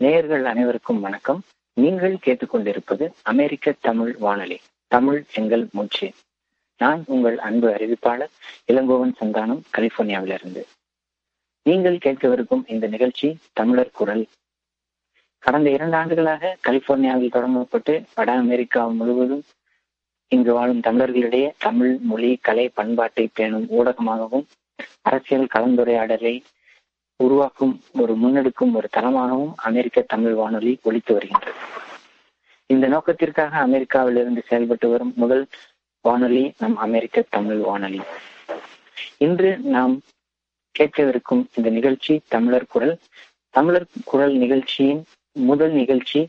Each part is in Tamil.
நேயர்கள் அனைவருக்கும் வணக்கம். நீங்கள் கேட்டுக்கொண்டிருப்பது அமெரிக்க தமிழ் வானொலி. தமிழ் எங்கள் மூச்சு. நான் உங்கள் அன்பு அறிவிப்பாளர் இளங்கோவன் சந்தானம் கலிபோர்னியாவிலிருந்து. நீங்கள் கேட்கவிருக்கும் இந்த நிகழ்ச்சி தமிழர் குரல். கடந்த இரண்டு ஆண்டுகளாக கலிபோர்னியாவில் தொடங்கப்பட்டு வட அமெரிக்கா முழுவதும் இங்கு வாழும் தமிழர்களிடையே தமிழ் மொழி கலை பண்பாட்டை பேணும் ஊடகமாகவும் அரசியல் கலந்துரையாடலை உருவாக்கும் ஒரு முன்னெடுக்கும் ஒரு தளமாகவும் அமெரிக்க தமிழ் வானொலி ஒழித்து வருகின்றது. இந்த நோக்கத்திற்காக அமெரிக்காவில் இருந்து செயல்பட்டு வரும் முதல் வானொலி நம் அமெரிக்க தமிழ் வானொலி. இன்று நாம் கேட்கவிருக்கும் இந்த நிகழ்ச்சி தமிழர் குரல். தமிழர் குரல் நிகழ்ச்சியின் முதல் நிகழ்ச்சி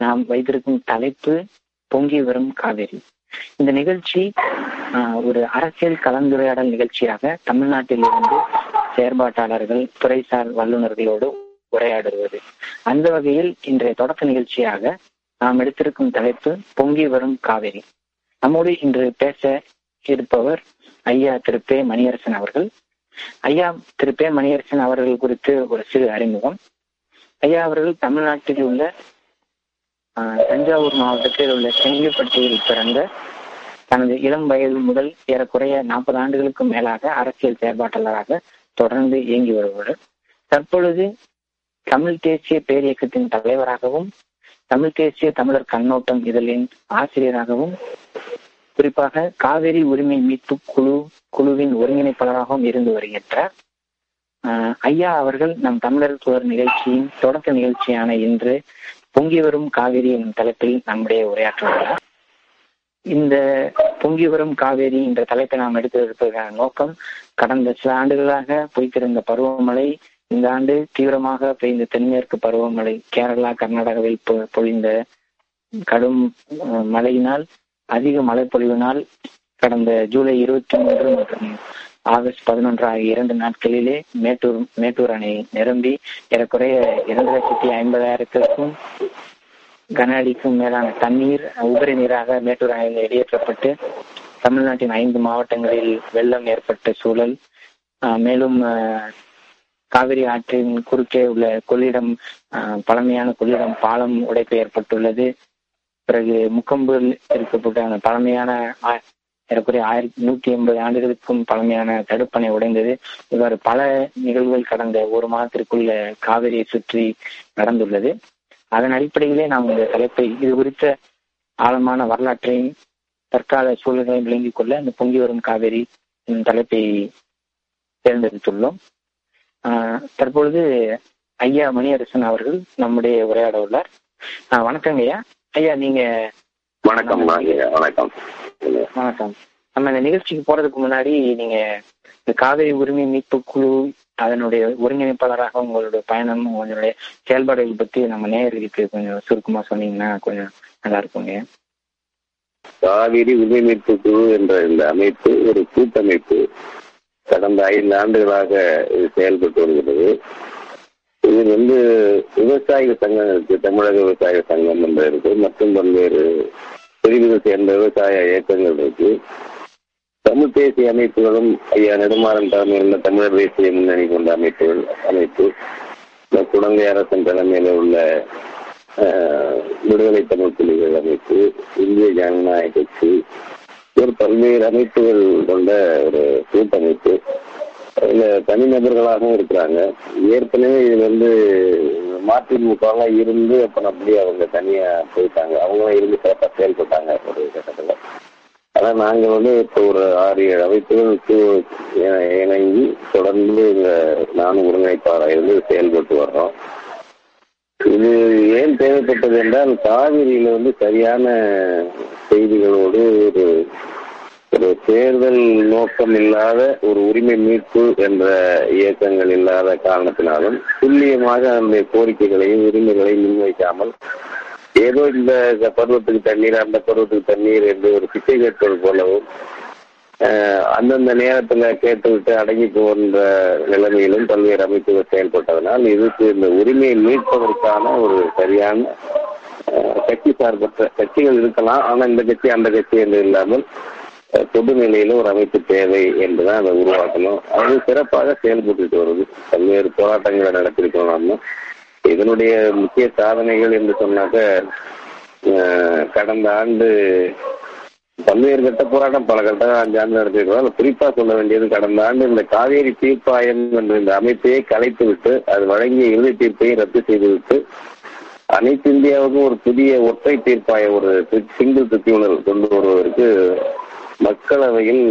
நாம் வைத்திருக்கும் தலைப்பு பொங்கி வரும் காவேரி. இந்த நிகழ்ச்சி ஒரு அரசியல் கலந்துரையாடல் நிகழ்ச்சியாக தமிழ்நாட்டில் இருந்து செயற்பாட்டாளர்கள் துறைசார் வல்லுநர்களோடு உரையாடுவது. அந்த வகையில் இன்றைய தொடக்க நிகழ்ச்சியாக நாம் எடுத்திருக்கும் தலைப்பு பொங்கி வரும் காவிரி. நம்மோடு இன்று பேச இருப்பவர் ஐயா திரு பே மணியரசன் அவர்கள். ஐயா திரு பே மணியரசன் அவர்கள் குறித்து ஒரு சிறு அறிமுகம். ஐயா அவர்கள் தமிழ்நாட்டில் உள்ள தஞ்சாவூர் மாவட்டத்தில் உள்ள செங்கிப்பட்டியில் பிறந்த தனது இளம் வயது முதல் ஏறக்குறைய நாற்பது ஆண்டுகளுக்கும் மேலாக அரசியல் செயற்பாட்டாளராக தொடர்ந்து இயங்கி வருபவர். தற்பொழுது தமிழ் தேசிய பேரியக்கத்தின் தலைவராகவும் தமிழ் தேசிய தமிழர் கண்ணோட்டம் இதழின் ஆசிரியராகவும் குறிப்பாக காவிரி உரிமை மீட்பு குழு குழுவின் ஒருங்கிணைப்பாளராகவும் இருந்து வருகின்றார். ஐயா அவர்கள் நம் தமிழர் துவர் நிகழ்ச்சியின் தொடக்க நிகழ்ச்சியான இன்று பொங்கி வரும் காவிரி எனும் தலைப்பில் நம்முடைய உரையாற்றுகிறார். இந்த பொங்கி வரும் காவேரி என்ற தலைப்பை நாம் எடுத்திருப்பதற்கான நோக்கம் கடந்த சில ஆண்டுகளாக பொய்த்திருந்த பருவமழை இந்த ஆண்டு தீவிரமாக பெய்ந்த தென்மேற்கு பருவமழை கேரளா கர்நாடகாவில் பொழிந்த கடும் மழையினால் அதிக மழை பொழிவினால் கடந்த ஜூலை இருபத்தி மூன்று மற்றும் ஆகஸ்ட் பதினொன்று ஆகிய இரண்டு நாட்களிலே மேட்டூர் மேட்டூர் அணை நிரம்பி ஏறக்குறைய இரண்டு லட்சத்தி ஐம்பதாயிரத்திற்கும் கன அடிக்கும் மேலான தண்ணீர் உபரி நீராக மேட்டூர் அணையில் வெளியேற்றப்பட்டு தமிழ்நாட்டின் ஐந்து மாவட்டங்களில் வெள்ளம் ஏற்பட்ட சூழல். மேலும் காவிரி ஆற்றின் குறுக்கே உள்ள கொள்ளிடம் பழமையான கொள்ளிடம் பாலம் உடைப்பு ஏற்பட்டுள்ளது. பிறகு முக்கம்பில் இருக்கப்பட்ட அந்த பழமையான ஏறக்குறைய ஆயிரத்தி நூத்தி எண்பது ஆண்டுகளுக்கும் பழமையான தடுப்பணை உடைந்தது. இவ்வாறு பல நிகழ்வுகள் கடந்த ஒரு மாதத்திற்குள்ள காவிரியை சுற்றி நடந்துள்ளது. அதன் அடிப்படையிலே நாம் இந்த தலைப்பை இது குறித்த ஆழமான வரலாற்றையும் தற்கால சூழல்களையும் விளங்கிக் கொள்ள இந்த பொங்கி வரும் காவேரி தலைப்பை தேர்ந்தெடுத்துள்ளோம். தற்பொழுது ஐயா மணியரசன் அவர்கள் நம்முடைய உரையாட உள்ளார். வணக்கங்க ஐயா ஐயா நீங்க வணக்கம் வணக்கம். வணக்கம். நம்ம இந்த நிகழ்ச்சிக்கு போறதுக்கு முன்னாடி நீங்க இந்த காவிரி உரிமை மீட்பு குழு அதனுடைய ஒருங்கிணைப்பாளராக உங்களுடைய பயணம் உங்களுடைய செயல்பாடுகள் பத்தி நம்ம நேயர்களுக்கு கொஞ்சம் சுருக்கமா சொன்னீங்கன்னா கொஞ்சம் நல்லா இருக்குங்க. காவிரி உரிமை மீட்பு குழு என்ற இந்த அமைப்பு ஒரு கூட்டமைப்பு. கடந்த ஐந்து ஆண்டுகளாக இது செயல்பட்டு வருகிறது. இது வந்து விவசாய இருக்கு தமிழக விவசாய சங்கம் என்ற இருக்கு. மற்றும் பல்வேறு பிரிவுகள் சேர்ந்த விவசாய இயக்கங்கள் இருக்கு. தமிழ் தேசிய அமைப்புகளும் ஐயா நெடுமாறன் தலைமையில் தமிழர் தேசிய முன்னணி கொண்ட அமைப்புகள் அமைப்பு குழந்தை அரசன் தலைமையில உள்ள விடுதலை தமிழ் புலிகள் அமைப்பு இந்திய ஜனநாயக கட்சி ஒரு பல்வேறு அமைப்புகள் கொண்ட ஒரு கூட்டமைப்பு. அதுல தனிநபர்களாகவும் இருக்கிறாங்க. ஏற்கனவே இதுல வந்து மதிமுகலாம் இருந்து அப்புறம் அப்படியே அவங்க தனியா போயிட்டாங்க. அவங்களும் இருந்து சிறப்பாக செயல்பட்டாங்க. ஒரு கட்டத்துல. ஆனா நாங்கள் வந்து இப்போ ஒரு ஆறு ஏழு அமைப்புகளுக்கு இணங்கி தொடர்ந்து இந்த நானும் ஒருங்கிணைப்பாளர் இருந்து செயல்பட்டு வர்றோம். இது ஏன் தேவைப்பட்டது என்றால் காவிரியில வந்து சரியான செய்திகளோடு ஒரு ஒரு தேர்தல் நோக்கம் இல்லாத ஒரு உரிமை மீட்பு என்ற இயக்கங்கள் இல்லாத காரணத்தினாலும் துல்லியமாக அந்த கோரிக்கைகளையும் உரிமைகளையும் முன்வைக்காமல் ஏதோ இந்த பருவத்துக்கு தண்ணீர் அந்த பருவத்துக்கு தண்ணீர் என்று ஒரு பிச்சை கேட்பது போலவும் அந்தந்த நேரத்துல கேட்டுவிட்டு அடங்கி போகின்ற நிலைமையிலும் பல்வேறு அமைப்புகள் செயல்பட்டதனால் இதுக்கு இந்த உரிமையை மீட்பதற்கான ஒரு சரியான கட்சி சார்பற்ற கட்சிகள் இருக்கலாம். ஆனா இந்த கட்சி அந்த கட்சி என்று இல்லாமல் பொது நிலையில ஒரு அமைப்பு தேவை என்றுதான் அதை உருவாக்கணும். அது சிறப்பாக செயல்பட்டு வருது. பல்வேறு போராட்டங்களை நடத்திருக்கணும் நம்ம இதனுடைய முக்கிய சாதனைகள் என்று சொன்னாக்க கடந்த ஆண்டு பல்வேறு கட்ட போராட்டம் பல கட்ட அஞ்சாண்டு நடத்திருக்கிறோம் குறிப்பா சொல்ல வேண்டியது கடந்த ஆண்டு இந்த காவேரி தீர்ப்பாயம் என்ற இந்த அமைப்பையே கலைத்து விட்டு அது வழங்கிய இறுதி தீர்ப்பையும் ரத்து செய்துவிட்டு அனைத்து இந்தியாவுக்கும் ஒரு புதிய ஒற்றை தீர்ப்பாய ஒரு சிங்கிள் ட்ரிபியூனல் கொண்டு வருவதற்கு மக்களவையில்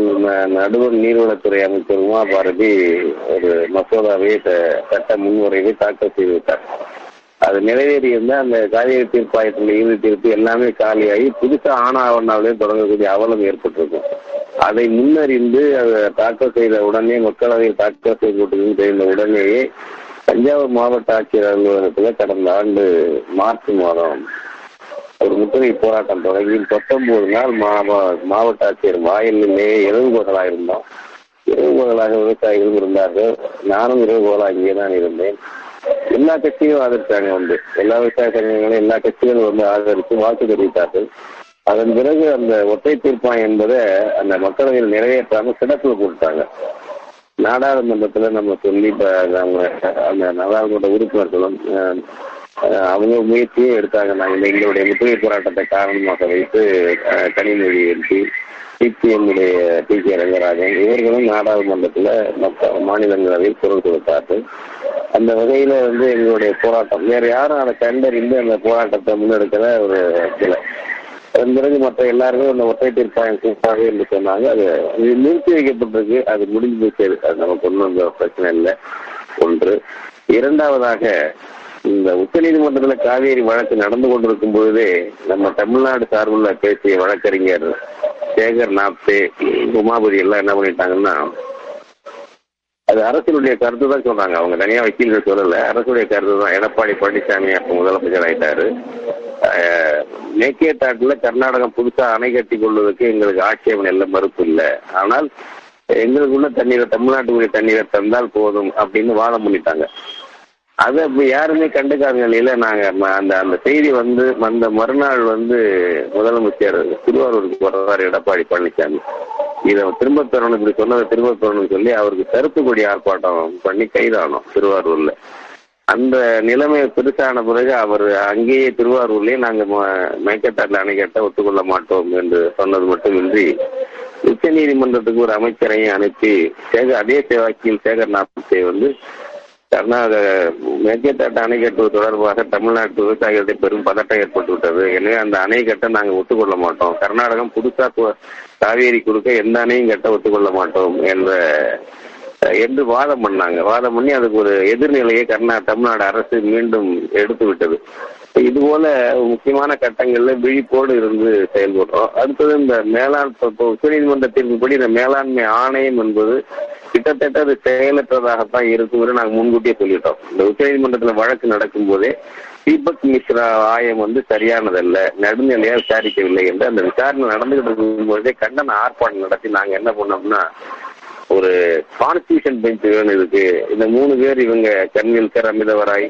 நடுவர் நீர்வளத்துறை அமைச்சர் உமா பாரதி ஒரு மசோதாவை த- சட்ட முன்வரைவை தாக்கல் செய்துவிட்டார். அது நிறைவேறியிருந்தா அந்த காவிரி தீர்ப்பாயத்தில் இறுதி தீர்ப்பு எல்லாமே காலியாகி புதுசா ஆனாவண்ணாவிலே தொடங்கக்கூடிய அவலம் ஏற்பட்டிருக்கும். அதை முன்னறிந்து அதை தாக்கல் செய்த உடனே மக்களவையில் தாக்கல் செய்யப்பட்டதுன்னு தெரிந்த உடனேயே தஞ்சாவூர் மாவட்ட ஆட்சியர் அலுவலகத்தில் கடந்த ஆண்டு மார்ச் மாதம் ஒரு முற்றுகை போராட்டம் தொடங்கி பத்தொன்பது நாள் மாவட்ட ஆட்சியர் வாயிலே இரவு இருந்தோம் இரவு விவசாயிகளும் இருந்தார்கள் நானும் இரவு பகலாக இங்கே தான் இருந்தேன். எல்லா கட்சியும் ஆதரித்தாங்க வந்து. எல்லா விவசாய சங்கங்களும் எல்லா கட்சிகளும் வந்து ஆதரித்து வாழ்த்து தெரிவித்தார்கள். அதன் பிறகு அந்த ஒற்றை தீர்ப்பாயம் என்பதை அந்த மக்களவையில் நிறைவேற்றாம கிடப்புல கொடுத்தாங்க. நாடாளுமன்றத்துல நம்ம சொல்லி இப்ப அவங்க அந்த நாடாளுமன்ற உறுப்பினர்களும் அஹ், அவங்க முயற்சியும் எடுத்தாங்க. நாங்கள் எங்களுடைய முற்றுகை போராட்டத்தை காரணமாக வைத்து கனிமொழி எம்பி சிபிஎம்முடைய பி கே ரங்கராஜன் இவர்களும் நாடாளுமன்றத்துல மற்ற மாநிலங்களவையில் குரல் கொடுத்தார்கள். அந்த வகையில வந்து எங்களுடைய போராட்டம். வேற யாரும் அதை கண்டறிந்து அந்த போராட்டத்தை முன்னெடுக்கிற ஒரு சில அதன் பிறகு மற்ற எல்லாருமே அந்த ஒற்றை தீர்ப்பாயம் கூட்டாக என்று சொன்னாங்க. அது இது நிறுத்தி வைக்கப்பட்டிருக்கு. அது முடிஞ்சு போச்சு. அது நமக்கு ஒன்றும் அந்த பிரச்சனை இல்லை. ஒன்று. இரண்டாவதாக இந்த உச்ச நீதிமன்றத்துல காவேரி வழக்கு நடந்து கொண்டிருக்கும் பொழுதே நம்ம தமிழ்நாடு சார்புள்ள பேசிய வழக்கறிஞர் சேகர் நாப்தே உமாபதி எல்லாம் என்ன பண்ணிட்டாங்கன்னா அது அரசினுடைய கருத்து தான் சொல்றாங்க. அவங்க தனியா வக்கீல்கள் சொல்லல. அரசுடைய கருத்து தான். எடப்பாடி பழனிசாமி அப்ப முதலமைச்சர் ஆயிட்டாரு. மேக்கே தாட்டுல கர்நாடகம் புதுசா அணை கட்டி கொள்வதற்கு எங்களுக்கு ஆட்சேபம் எல்லாம் மறுப்பு இல்லை. ஆனால் எங்களுக்குள்ள தண்ணீரை தமிழ்நாட்டுக்குரிய தண்ணீரை தந்தால் போதும் அப்படின்னு வாதம் பண்ணிட்டாங்க. அதை இப்ப யாருமே கண்டுக்காத நிலையில நாங்க ம- அந்த அந்த செய்தி வந்து அந்த மறுநாள் வந்து முதலமைச்சர் திருவாரூருக்கு வர்றாரு எடப்பாடி பழனிசாமி. இதை திரும்ப பெறணும் இப்படி சொன்னதை திரும்ப பெறணும்னு சொல்லி அவருக்கு கருப்பு கொடி ஆர்ப்பாட்டம் பண்ணி கைதானோம் திருவாரூர்ல. அந்த நிலைமை பெருசான பிறகு அவர் அங்கேயே திருவாரூர்லயே நாங்க ம- மேக்கத்தாட்டில் அணை ஒத்துக்கொள்ள மாட்டோம் என்று சொன்னது மட்டுமின்றி உச்ச நீதிமன்றத்துக்கு ஒரு அமைச்சரையும் அனுப்பி சேகர் அதே சேவாக்கியில் சேகர் நாத்தை வந்து கர்நாடக மேற்கேட்டாட்டு அணை கட்டுவது தொடர்பாக தமிழ்நாட்டு விவசாயிகளுக்கு பெரும் பதட்டம் ஏற்பட்டு விட்டது எனவே அந்த அணை கட்ட நாங்க ஒத்துக்கொள்ள மாட்டோம். கர்நாடகம் புதுசா கு- காவேரி குறுக்க எந்த அணையும் கட்ட ஒத்துக்கொள்ள மாட்டோம் என்ற என்று வாதம் பண்ணாங்க. வாதம் பண்ணி அதுக்கு ஒரு எதிர்நிலையை கர்நாடக தமிழ்நாடு அரசு மீண்டும் எடுத்து விட்டது இது போல முக்கியமான கட்டங்கள்ல விழிப்போடு இருந்து செயல்படுறோம். அடுத்தது இந்த மேலாண் இப்போ உச்சநீதிமன்ற தீர்ப்புப்படி இந்த மேலாண்மை ஆணையம் என்பது கிட்டத்தட்ட அது செயலற்றதாகத்தான் இருக்கும் நாங்கள் முன்கூட்டியே சொல்லிட்டோம். இந்த உச்சநீதிமன்றத்துல வழக்கு நடக்கும் போதே தீபக் மிஸ்ரா ஆயம் வந்து சரியானதல்ல நடுநிலையா விசாரிக்கவில்லை என்று அந்த விசாரணை நடந்துகிட்டு இருக்கும்போதே கண்டன ஆர்ப்பாட்டம் நடத்தி நாங்க என்ன பண்ணோம்னா ஒரு கான்ஸ்டியூஷன் பெஞ்ச் வேணும் இதுக்கு. இந்த மூணு பேர் இவங்க கன்வில்கர் அமிதவராய்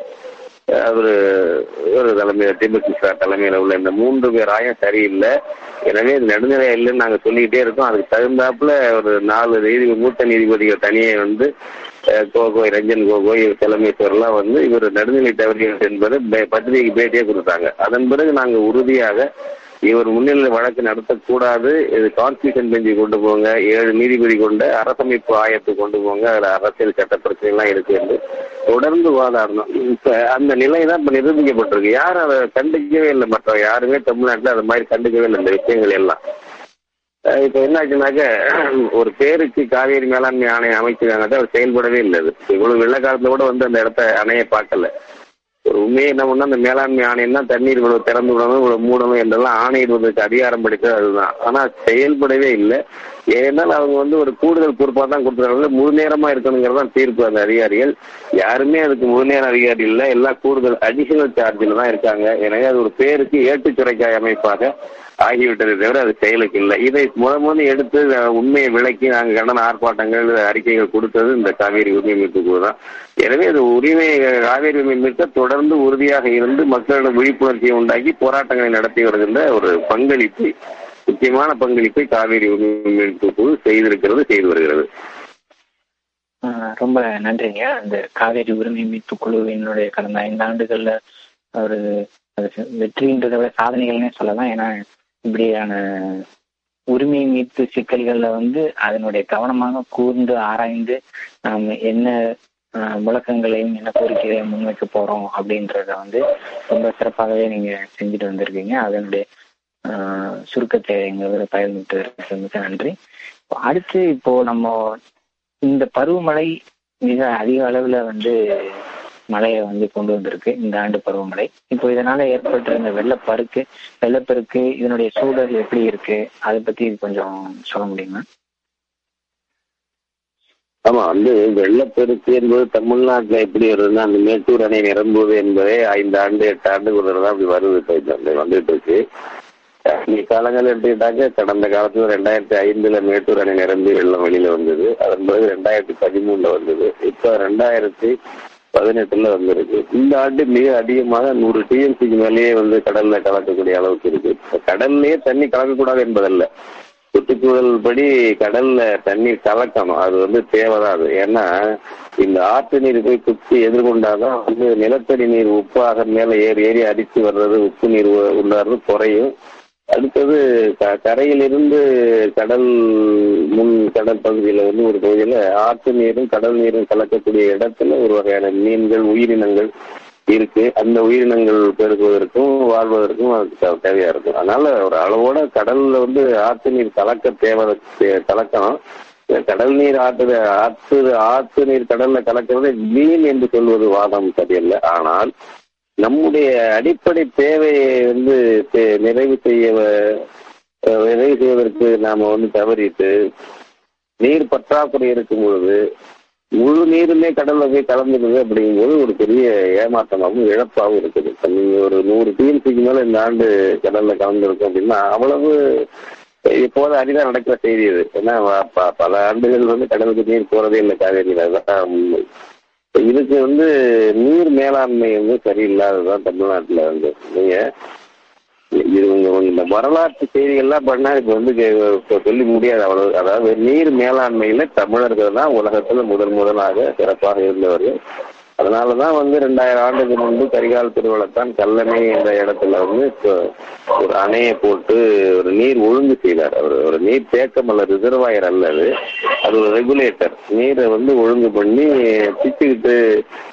அவரு ஒரு தலைமையில திமுக சார் தலைமையில உள்ள இந்த மூன்று பேர் ஆயம் சரியில்லை. எனவே இது நடுநிலை இல்லைன்னு நாங்க சொல்லிக்கிட்டே இருக்கோம். அதுக்கு தகுந்தாப்புல ஒரு நாலு நீதி மூத்த நீதிபதிகள் தனியே வந்து கோகோய் ரஞ்சன் கோகோய் தலைமைத்துவரெல்லாம் வந்து இவர் நடுநிலை தவறியவர் என்பது பே- பேட்டியே கொடுத்தாங்க. அதன் பிறகு நாங்க உறுதியாக இவர் முன்னிலை வழக்கு நடத்தக்கூடாது. இது கான்ஸ்டியூஷன் பெஞ்சு கொண்டு போங்க. ஏழு நீதிபதி கொண்ட அரசமைப்பு ஆயத்தை கொண்டு போங்க. அதுல அரசியல் சட்ட பிரச்சனை எல்லாம் இருக்கு என்று. தொடர்ந்து வாதாடணும். இப்ப அந்த நிலை தான் இப்ப நிரூபிக்கப்பட்டிருக்கு. யாரும் அதை கண்டுக்கவே இல்லை? மற்ற யாருமே தமிழ்நாட்டுல அது மாதிரி கண்டுக்கவே இல்லை. இந்த விஷயங்கள் எல்லாம். இப்ப என்ன ஆச்சுனாக்க ஒரு பேருக்கு காவேரி மேலாண்மை ஆணையம் அமைச்சிருக்காங்க. அது செயல்படவே இல்லை. அது. இவ்வளவு வெள்ள காலத்துல கூட வந்து அந்த இடத்த அணைய பார்க்கல. ஒரு உண்மையை என்ன பண்ணா அந்த மேலாண்மை ஆணையம் தான் தண்ணீர் இவ்வளவு திறந்து விடணும் இவ்வளவு மூடணும் என்றெல்லாம் ஆணையிடுவதற்கு அதிகாரம் படித்தது அதுதான். ஆனா செயல்படவே இல்லை. ஏன்னால் அவங்க வந்து ஒரு கூடுதல் பொறுப்பா தான் கொடுத்துருக்காங்க. முழு நேரமா இருக்கணுங்கிறதான் தீர்ப்பு அந்த அதிகாரிகள். யாருமே அதுக்கு முழு நேர அதிகாரி இல்லை. எல்லா கூடுதல் அடிஷனல் சார்ஜில் தான் இருக்காங்க. எனவே அது ஒரு பேருக்கு ஏட்டுச்சுரைக்காய் அமைப்பாக ஆகிவிட்டதை தவிர அது செயலுக்கு இல்லை. இதை முத முதல்ல எடுத்து உண்மையை விளக்கி நாங்கள் கண்டன ஆர்ப்பாட்டங்கள் அறிக்கைகள் கொடுத்தது இந்த காவேரி உரிமை மீட்பு குழு தான். எனவே அது உரிமை காவேரி உரிமை மீட்க தொடர்ந்து உறுதியாக இருந்து மக்களிடம் விழிப்புணர்ச்சியை உண்டாக்கி போராட்டங்களை நடத்தி வருகின்ற ஒரு பங்களிப்பை முக்கியமான பங்களிப்பை காவேரி உரிமை மீட்பு குழு செய்திருக்கிறது செய்து வருகிறது. ரொம்ப நன்றிங்க. அந்த காவேரி உரிமை மீட்பு குழுவினுடைய கடந்த ஐந்து ஆண்டுகள்ல ஒரு அது வெற்றின்றதை விட சாதனைகள்னே சொல்லலாம். ஏன்னா இப்படியான உரிமை மீட்பு சிக்கல்கள்ல வந்து அதனுடைய கவனமாக கூர்ந்து ஆராய்ந்து நாம் என்ன ஆஹ், முழக்கங்களையும் என்ன கோரிக்கைகளையும் முன்வைக்க போறோம் அப்படின்றத வந்து ரொம்ப சிறப்பாகவே நீங்க செஞ்சுட்டு வந்திருக்கீங்க. அதனுடைய ஆஹ், சுருக்கத்தை எங்களோட பயன்பட்டு மிக நன்றி. அடுத்து இப்போ நம்ம இந்த பருவமழை மிக அதிக அளவுல வந்து மழையை வந்து கொண்டு வந்திருக்கு இந்த ஆண்டு பருவமழை. இப்போ இதனால ஏற்பட்டிருந்த வெள்ளப்பெருக்கு வெள்ளப்பெருக்கு இதனுடைய சூழல் எப்படி இருக்கு? அதை பத்தி கொஞ்சம் சொல்ல முடியுமா? ஆமா வந்து வெள்ளப்பெருக்கு என்பது தமிழ்நாட்டுல எப்படி வருதுன்னா அந்த மேட்டூர் அணை நிரம்புவது என்பதே ஐந்து ஆண்டு எட்டு ஆண்டுக்கு ஒரு தான் அப்படி வருது இப்போ வந்துட்டு இருக்கு. நீ காலங்கள் எடுத்துக்கிட்டாக்க கடந்த காலத்துல ரெண்டாயிரத்தி ஐந்துல மேட்டூர் அணை நிரம்பி வெள்ளம் வெளியில வந்தது. அதன் பிறகு ரெண்டாயிரத்தி பதிமூணுல வந்தது. இப்ப ரெண்டாயிரத்தி பதினெட்டுல வந்திருக்கு. இந்த ஆண்டு மிக அதிகமாக நூறு டிஎம்சிக்கு மேலேயே வந்து கடல்ல கலக்கக்கூடிய அளவுக்கு இருக்கு. இப்ப கடல்லயே தண்ணி கலக்கக்கூடாது என்பதல்ல. சுற்றுச்சூழல் படி கடல்ல தண்ணீர் கலக்கணும். அது வந்து தேவைதான் அது. ஏன்னா இந்த ஆற்று நீர் போய் குத்தி எதிர்கொண்டாதான் வந்து நிலத்தடி நீர் உப்பாக மேல ஏறி ஏறி அடித்து வர்றது உப்பு நீர் உ- குறையும். அடுத்தது க- கரையிலிருந்து கடல் முன் கடல் பகுதியில வந்து ஒரு பகுதியில ஆற்று நீரும் கடல் நீரும் கலக்கக்கூடிய இடத்துல ஒரு வகையான மீன்கள் உயிரினங்கள் இருக்கு. அந்த உயிரினங்கள் பெருகுவதற்கும் வாழ்வதற்கும் அதுக்கு தேவையா இருக்கும். அதனால ஒரு அளவோட கடல்ல வந்து ஆற்று நீர் கலக்க தேவை கலக்கம் கலக்கணும் கடல் நீர் ஆற்று ஆற்று ஆற்று நீர் கடல்ல கலக்கிறது மீன் என்று சொல்வது வாதம் சரியல்ல. ஆனால் நம்முடைய அடிப்படை தேவையை வந்து தே- நிறைவு செய்ய நிறைவு செய்வதற்கு நாம வந்து தவறிட்டு நீர் பற்றாக்குறை இருக்கும் பொழுது முழு நீருமே கடல்ல போய் கலந்துடுது அப்படிங்கும்போது ஒரு பெரிய ஏமாற்றமாகவும் இழப்பாகவும் இருக்குது. நீங்க ஒரு நூறு டிஎம்சிக்கு மேல இந்த ஆண்டு கடல்ல கலந்துருக்கும் அப்படின்னா அவ்வளவு இப்போது அரிதா நடக்கிற செய்தி இது. ஏன்னா ப- பல ஆண்டுகள் வந்து கடலுக்கு நீர் போறதே இல்லை காவேரியில். அதுதான் உண்மை. இதுக்கு வந்து நீர் மேலாண்மை வந்து சரியில்லாததான் தமிழ்நாட்டுல வந்து. நீங்க இது உங்க இந்த வரலாற்று செய்திகள்லாம் பண்ணா இப்ப வந்து சொல்லி முடியாது. அவ்வளவு அதாவது நீர் மேலாண்மையில தமிழர்கள் தான் உலகத்துல முதல் முதலாக சிறப்பாக இருந்தவர்கள். அதனாலதான் வந்து ரெண்டாயிரம் ஆண்டுக்கு முன்பு கரிகால் திருவிழத்தான் கல்லணை என்ற இடத்துல வந்து இப்போ ஒரு அணையை போட்டு ஒரு நீர் ஒழுங்கு செய்தார். அவர் ஒரு நீர் தேக்கம் அல்ல ரிசர்வாயர் அல்ல அது. அது ஒரு ரெகுலேட்டர். நீரை வந்து ஒழுங்கு பண்ணி பிச்சுக்கிட்டு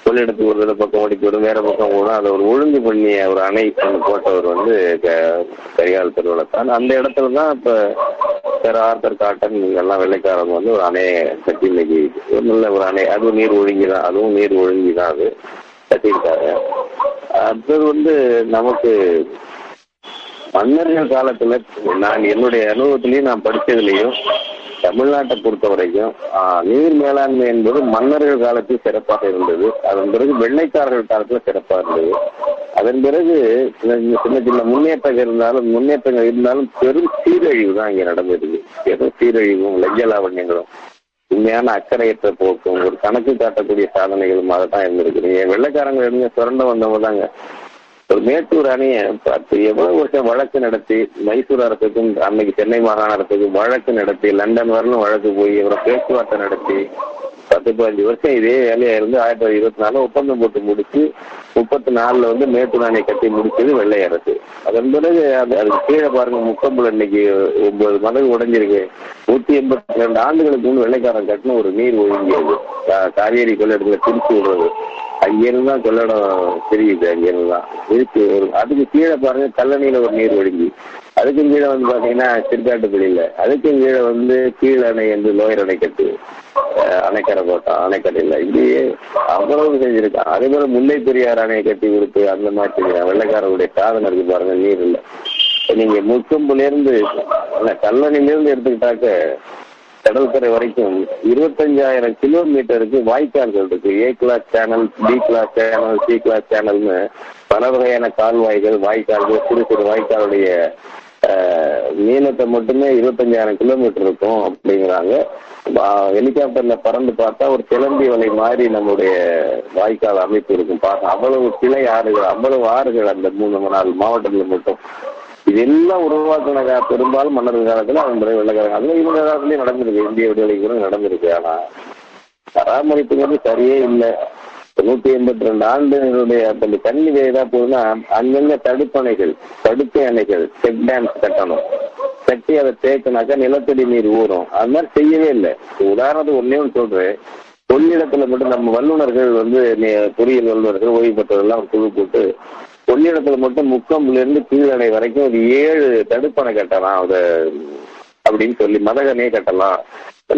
கொள்ளிடத்துக்கு ஒரு தடவை பக்கம் ஓடிக்கு வரும் வேற பக்கம் ஓடும் அதை ஒரு ஒழுங்கு பண்ணி ஒரு அணை ஒன்று போட்டவர் வந்து க- கரிகால் திருவிழத்தான் அந்த இடத்துல தான் இப்ப சார் ஆர்த்தர் காட்டன் எல்லாம் வெள்ளைக்காரங்க வந்து ஒரு அணையை கட்டி இன்னைக்கு நல்ல ஒரு அணை. அதுவும் நீர் ஒழுங்கி தான் அதுவும் நீர் ஒழுங்கி தான் அது கட்டியிருக்காரு அடுத்தது வந்து நமக்கு மன்னர்கள் காலத்துல நான் என்னுடைய அனுபவத்திலையும் நான் படிச்சதுலயும் தமிழ்நாட்டை பொறுத்த வரைக்கும் ஆஹ், நீர் மேலாண்மை என்பது மன்னர்கள் காலத்தில் சிறப்பாக இருந்தது. அதன் பிறகு வெள்ளைக்காரர்கள் காலத்துல சிறப்பாக இருந்தது. அதன் பிறகு சின்ன சின்ன முன்னேற்றங்கள் இருந்தாலும் முன்னேற்றங்கள் இருந்தாலும் பெரும் சீரழிவு தான் இங்க நடந்திருக்கு பெரும் சீரழிவும் லஜ்ஜலாவண்யங்களும் உண்மையான அக்கறையற்ற போக்கும் ஒரு கணக்கு காட்டக்கூடிய சாதனைகளும் அதை தான் இருந்திருக்கு நீங்க வெள்ளைக்காரங்க இருந்து சுரண்ட வந்தவங்க தாங்க ஒரு மேட்டூர் அணியை பார்த்து எவ்வளவு வருஷம் வழக்கு நடத்தி மைசூர் அரசுக்கும் அன்னைக்கு சென்னை மாகாண அரசுக்கும் வழக்கு நடத்தி லண்டன் வரலும் வழக்கு போய் இவரை பேச்சுவார்த்தை நடத்தி பத்து பதினஞ்சு வருஷம் இதே வேலையா இருந்து ஆயிரத்தி தொள்ளாயிரத்தி இருபத்தி நாலு ஒப்பந்தம் போட்டு முடிச்சு முப்பத்தி நாலுல வந்து மேட்டூர் கட்டி முடிச்சது வெள்ளை அரசு. அதன் பிறகு அது அதுக்கு கீழே பாருங்க முக்கம்புல இன்னைக்கு ஒன்பது மதகு உடைஞ்சிருக்கு. நூத்தி எண்பத்தி ரெண்டு ஆண்டுகளுக்கு முன் வெள்ளைக்காரன் கட்டின ஒரு நீர் ஒழுங்கியது. காவேரி கொள்ளிடத்துல திருச்சி விடுறது. அங்கிருந்து தான் கொள்ளிடம் தெரியுது அங்கிருந்து தான். இருக்கு ஒரு அதுக்கு கீழே பாருங்க கல்லணையில ஒரு நீர் ஒழுங்கி. அதுக்கும் கீழே வந்து பாத்தீங்கன்னா திருக்காட்டுப்பள்ளியில அதுக்கும் கீழே வந்து கீழ் அணை என்று லோயர் அணைக்கட்டு கட்டு அணைக்கரை போட்டான். அணைக்கரையில் இப்படியே அவ்வளவு செஞ்சிருக்கான். அதே போல முல்லை பெரியார் அணையை கட்டி கொடுத்து அந்த மாதிரி செஞ்சிருக்கான் வெள்ளைக்காரருடைய சாதனை இருக்கு பாருங்க நீர் இல்லை. நீங்க முக்கம்புல இருந்து அல்ல கல்லணையில இருந்து எடுத்துக்கிட்டாக்க கடற்கரை வரைக்கும் இருபத்தஞ்சாயிரம் கிலோமீட்டருக்கு வாய்க்கால்கள் இருக்கு. A class channel B class channel C class சேனல்னு பல வகையான கால்வாய்கள் வாய்க்கால்கள் சிறு சிறு வாய்க்காலுடைய நீளத்தை மட்டுமே இருபத்தஞ்சாயிரம் கிலோமீட்டர் இருக்கும் அப்படிங்கிறாங்க. ஹெலிகாப்டர்ல பறந்து பார்த்தா ஒரு சிலந்தி வலை மாதிரி நம்முடைய வாய்க்கால் அமைப்பு இருக்கும். பார்த்தா அவ்வளவு கிளை ஆறுகள் அவ்வளவு ஆறுகள் அந்த மூணு நாலு மாவட்டத்தில் மட்டும். இதெல்லாம் உருவாக்கின பெரும்பாலும் மன்னர் காலத்துல அதன் பிறகு வெள்ளக்காரங்க. அதுல இவங்க காலத்துலயும் நடந்திருக்கு. இந்திய விடுதலை கூட நடந்திருக்கு. ஆனா பராமரிப்புங்கிறது சரியே இல்லை. நூத்தி எண்பத்தி ரெண்டு ஆண்டுகளுடைய அந்த தண்ணி வேதா போகுதுன்னா அங்கங்க தடுப்பணைகள் தடுப்பு அணைகள் செக் டேம்ஸ் கட்டணும். கட்டி அதை தேக்கினாக்கா நிலத்தடி நீர் ஊறும். அது மாதிரி செய்யவே இல்லை. உதாரணத்துக்கு ஒன்னே ஒன்று சொல்றேன். கொள்ளிடத்துல மட்டும் நம்ம வல்லுநர்கள் வந்து பொறியியல் வல்லுநர்கள் ஓய்வு பெற்றவர்கள்லாம் ஒரு குழு போட்டு கொள்ளிடத்துல மட்டும் முக்கம்புல இருந்து கீழடை வரைக்கும் ஒரு ஏழு தடுப்பணை கட்டலாம். அதை அப்படின்னு சொல்லி மதகனே கட்டலாம்.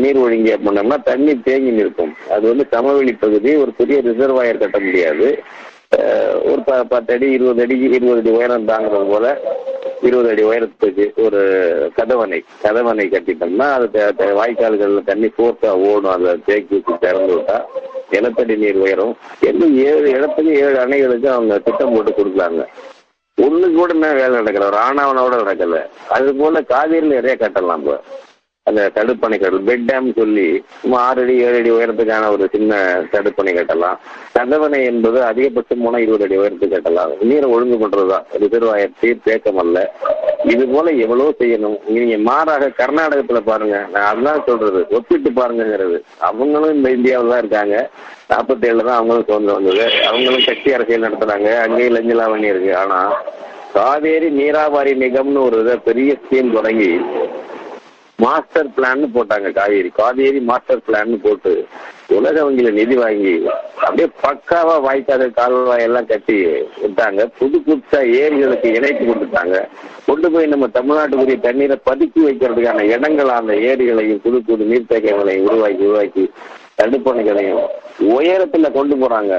நீர் ஒழுங்கி பண்ணோம்னா தண்ணி தேங்கி நிற்கும். அது வந்து சமவெளி பகுதி ஒரு பெரிய ரிசர்வாயர் கட்ட முடியாது. ஒரு ப பத்து அடி இருபது அடி இருபது அடி உயரம் தாங்குறது போல இருபது அடி உயரத்துக்கு ஒரு கதவணை கதவணை கட்டிட்டோம்னா அது வாய்க்கால்கள்ல தண்ணி ஃபோர்ஸா ஓடும். அதை தேக்கி வச்சு திறந்து விட்டா நிலத்தடி நீர் உயரும். எல்லாம் ஏழு இடத்துக்கு ஏழு அணைகளுக்கு அவங்க திட்டம் போட்டு கொடுக்குறாங்க ஒண்ணு கூட என்ன வேலை நடக்கல ராணாவனோட நடக்கல அது போல காவேரியில் நிறைய கட்டலாம் இப்போ அந்த தடுப்பணை கட்டல் பெட் டேம் சொல்லி ஆறு அடி ஏழு அடி உயரத்துக்கான ஒரு சின்ன தடுப்பணை கட்டலாம். கதவணை என்பது அதிகபட்சம் போனா இருபது அடி உயரத்துக்கு கட்டலாம். நீரை ஒழுங்கு பண்றதுதான் ரிசர்வாயர் சீர் தேக்கம் அல்ல. இது போல எவ்வளவு செய்யணும். நீங்க மாறாக கர்நாடகத்துல பாருங்க. நான் அதுதான் சொல்றது. ஒப்பிட்டு பாருங்கங்கிறது. அவங்களும் இந்த இந்தியாவில் தான் இருக்காங்க. நாற்பத்தி ஏழுல தான் அவங்களும் சுதந்திரம் வந்தது. அவங்களும் கட்சி அரசியல் நடத்துறாங்க. அங்கேயும் லஞ்சலாவணி இருக்கு. ஆனா காவேரி நீராவாரி நிகம்னு ஒரு இதை பெரிய ஸ்கீம் தொடங்கி மாஸ்டர் பிளான் போட்டாங்க காவேரி காவேரி மாஸ்டர் பிளான் போட்டு உலக வங்கியில நிதி வாங்கி அப்படியே பக்காவா வாய்க்காத கால்வாய் எல்லாம் கட்டி விட்டாங்க. புது புதுசா ஏரிகளுக்கு இணைப்பு கொடுத்துட்டாங்க. கொண்டு போய் நம்ம தமிழ்நாட்டுக்குரிய தண்ணீரை பதுக்கி வைக்கிறதுக்கான இடங்கள் அந்த ஏரிகளையும் புது புது நீர்த்தேக்கங்களையும் உருவாக்கி உருவாக்கி தடுப்பணைகளையும் உயரத்துல கொண்டு போறாங்க.